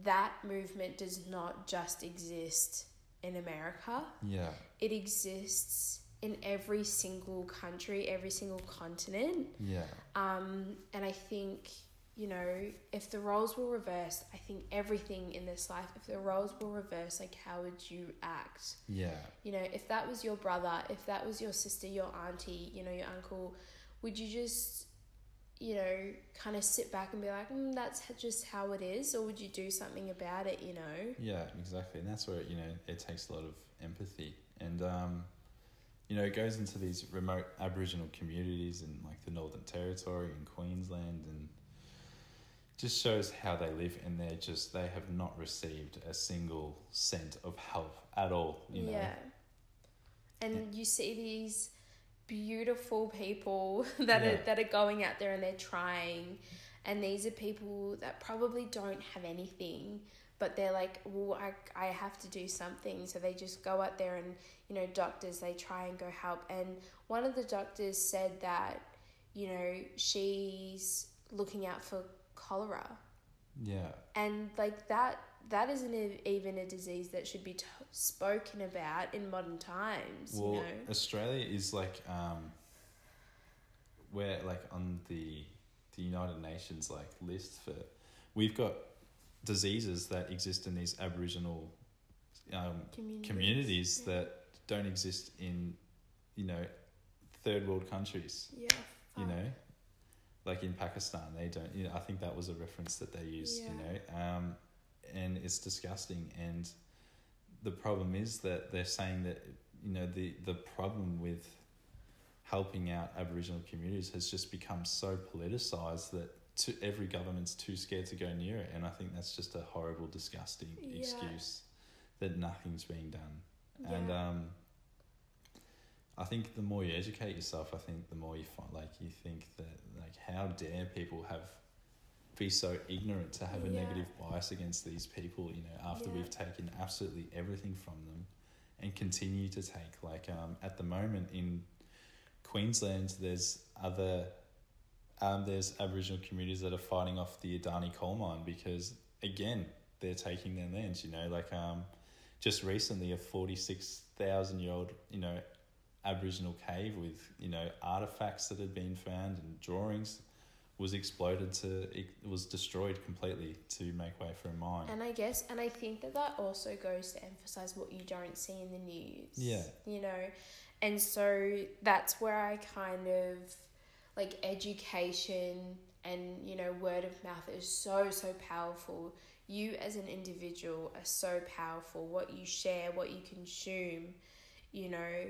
that movement does not just exist in america Yeah. it exists in every single country every single continent Yeah. um, and I think, you know, if the roles were reversed, I think everything in this life, if the roles were reversed, like how would you act? Yeah. You know, if that was your brother, if that was your sister, your auntie, you know, your uncle, would you just, you know, kind of sit back and be like, mm, that's just how it is? Or would you do something about it, you know? Yeah, exactly. And that's where, you know, it takes a lot of empathy. And, um, you know, it goes into these remote Aboriginal communities in like the Northern Territory and Queensland and just shows how they live and they're just, they have not received a single cent of help at all, you know. Yeah. And you see these beautiful people that Yeah. are that are going out there and they're trying and these are people that probably don't have anything but they're like well I, I have to do something so they just go out there and you know doctors they try and go help and one of the doctors said that you know she's looking out for cholera Yeah. and like that that isn't even a disease that should be t- spoken about in modern times Well, you know Australia is like um, we're like on the the United Nations like list for we've got diseases that exist in these Aboriginal um, communities, communities yeah. that don't exist in you know third world countries. yeah You know, like in Pakistan, they don't. You know, I think that was a reference that they used. Yeah. You know, um, and it's disgusting. And the problem is that they're saying that you know the the problem with helping out Aboriginal communities has just become so politicized that to, every government's too scared to go near it. And I think that's just a horrible, disgusting Yeah. excuse that nothing's being done. And um, I think the more you educate yourself, I think the more you find like you think that like how dare people have be so ignorant to have a Yeah. negative bias against these people, you know, after Yeah. we've taken absolutely everything from them and continue to take like um at the moment in Queensland there's other um there's Aboriginal communities that are fighting off the Adani coal mine because again they're taking their lands, you know, like um just recently a forty six thousand year old, you know, Aboriginal cave with, you know, artifacts that had been found and drawings was exploded to it was destroyed completely to make way for a mine. And I guess, and I think that that also goes to emphasize what you don't see in the news. Yeah. You know, and so that's where I kind of like education and, you know, word of mouth is so, so powerful. You as an individual are so powerful. What you share, what you consume, you know,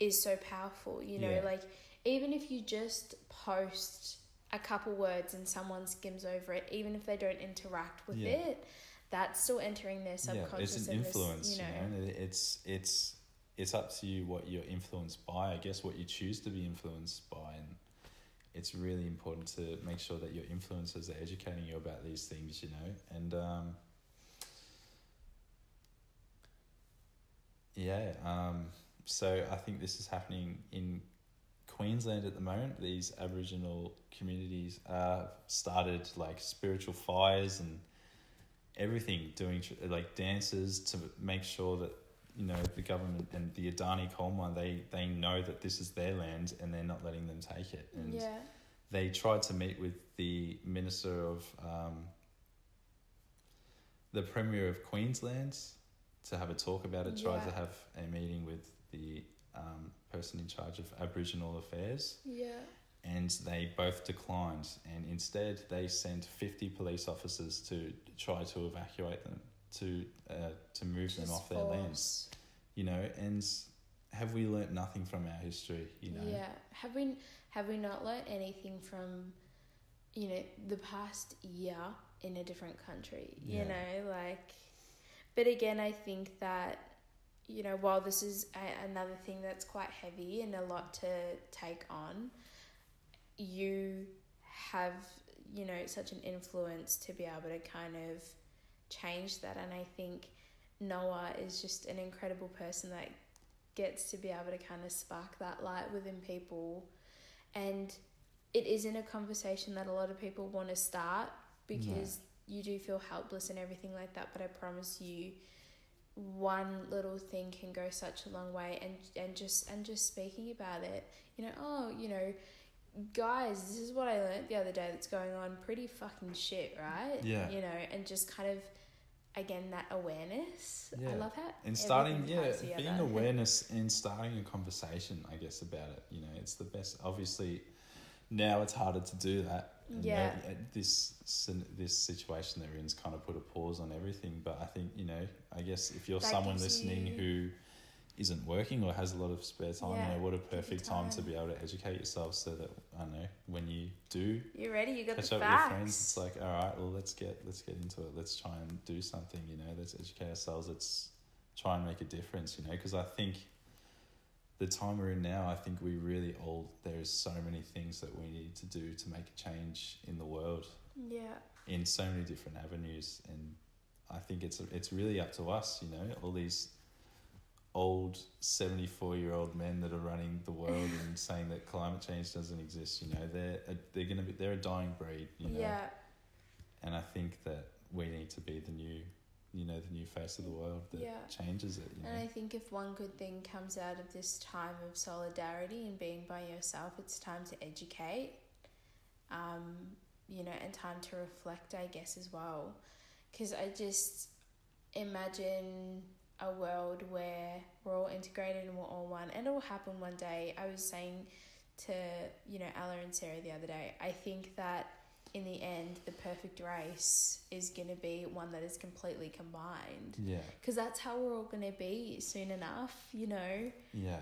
is so powerful. You know, Yeah. like even if you just post a couple words and someone skims over it, even if they don't interact with Yeah. it, that's still entering their subconscious. yeah, it's an and this, influence, you know. you know. It's it's it's up to you what you're influenced by. I guess what you choose to be influenced by, and it's really important to make sure that your influencers are educating you about these things. You know, and um, yeah, um, so I think this is happening in Queensland at the moment. These Aboriginal communities uh started like spiritual fires and everything doing like dances to make sure that you know the government and the Adani coal mine they they know that this is their land and they're not letting them take it and yeah, they tried to meet with the minister of um, the premier of Queensland to have a talk about it tried to have a meeting with the um, person in charge of Aboriginal affairs yeah, and they both declined and instead they sent 50 police officers to try to evacuate them to uh, to move them Just off their lands you know and have we learnt nothing from our history? You know. Yeah. Have we have we not learnt anything from, you know, the past year in a different country? You Yeah. know, like. But again, I think that, you know, while this is a, another thing that's quite heavy and a lot to take on, you have, you know, such an influence to be able to kind of change that. And I think Noah is just an incredible person that gets to be able to kind of spark that light within people. And it isn't a conversation that a lot of people want to start because you do feel helpless and everything like that. But I promise you, one little thing can go such a long way and and just and just speaking about it you know oh you know guys this is what i learned the other day that's going on pretty fucking shit right Yeah. you know and just kind of again that awareness yeah. i love how and starting yeah being awareness and starting a conversation i guess about it you know it's the best obviously now it's harder to do that Yeah. that- uh, this this situation that we're in's kind of put a pause on everything but i think you know i guess if you're That someone listening you- who isn't working or has a lot of spare time Yeah, you know what a perfect time. to be able to educate yourself so that i know when you do you're ready you got catch the up with your friends it's like all right well let's get let's get into it let's try and do something you know let's educate ourselves let's try and make a difference you know because i think the time we're in now i think we really all there's so many things that we need to do to make a change in the world. Yeah. In so many different avenues and i think it's it's really up to us you know all these old 74 year old men that are running the world and saying that climate change doesn't exist you know they're a, they're going to be they're a dying breed you know. Yeah. And I think that we need to be the new, you know, the new face of the world that Yeah. changes it. You And I think if one good thing comes out of this time of solidarity and being by yourself, it's time to educate, um, you know, and time to reflect, I guess, as well. Because I just imagine a world where we're all integrated and we're all one, and it will happen one day. I was saying to, you know, Ella and Sarah the other day, I think that in the end, the perfect race is going to be one that is completely combined yeah, because that's how we're all going to be soon enough, you know. yeah.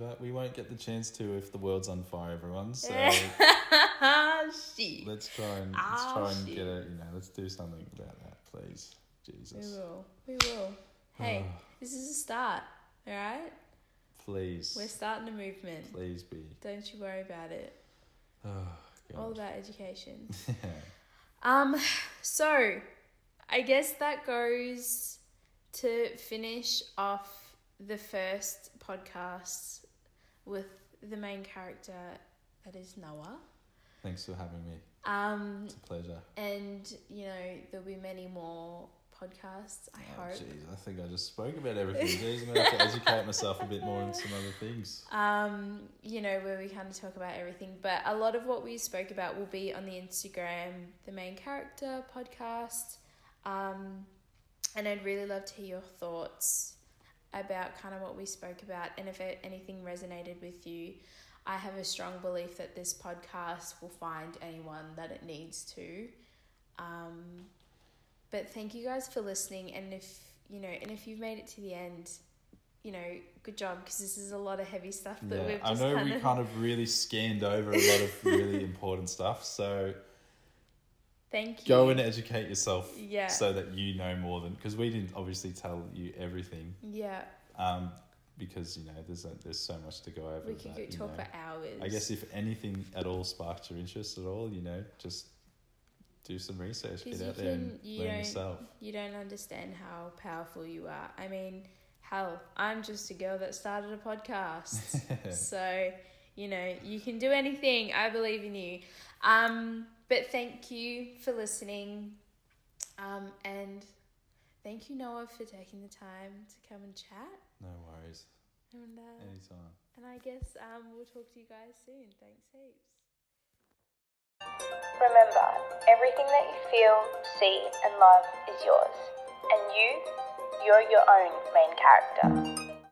But we won't get the chance to if the world's on fire, everyone. So Shit. let's try and let's Ah, try and get it. You know, let's do something about that, please. Jesus. We will. We will. Hey, this is a start, all right? please, We're starting a movement. please be. Don't you worry about it. Oh, All about education. Um, so I guess that goes to finish off the first podcast with the main character that is Noah. Thanks for having me. Um, It's a pleasure. and you know there'll be many more podcasts. I oh, hope. jeez, I think I just spoke about everything. Jeez, I'm gonna have to educate myself a bit more on some other things. um, you know, where we kind of talk about everything. But a lot of what we spoke about will be on the Instagram, the main character podcast. Um, and I'd really love to hear your thoughts about kind of what we spoke about and if it, anything resonated with you. I have a strong belief that this podcast will find anyone that it needs to. Um, but thank you guys for listening. And if, you know, and if you've made it to the end, you know, good job because this is a lot of heavy stuff that Yeah, we've I know kind we of kind of really scanned over a lot of really important stuff. So thank you. go and educate yourself Yeah. so that you know more than because we didn't obviously tell you everything yeah, um, because you know there's a, there's so much to go over. we could that, you talk know. for hours. I guess if anything at all sparked your interest at all, you know, just do some research, get out there and you learn yourself. you don't understand how powerful you are. I mean, hell, I'm just a girl that started a podcast. so, you know, you can do anything. I believe in you. Um, but thank you for listening. Um, and thank you, Noah, for taking the time to come and chat. No worries, And, uh, anytime. and I guess um, we'll talk to you guys soon. Thanks heaps. Remember, everything that you feel, see, and love is yours. And you, you're your own main character.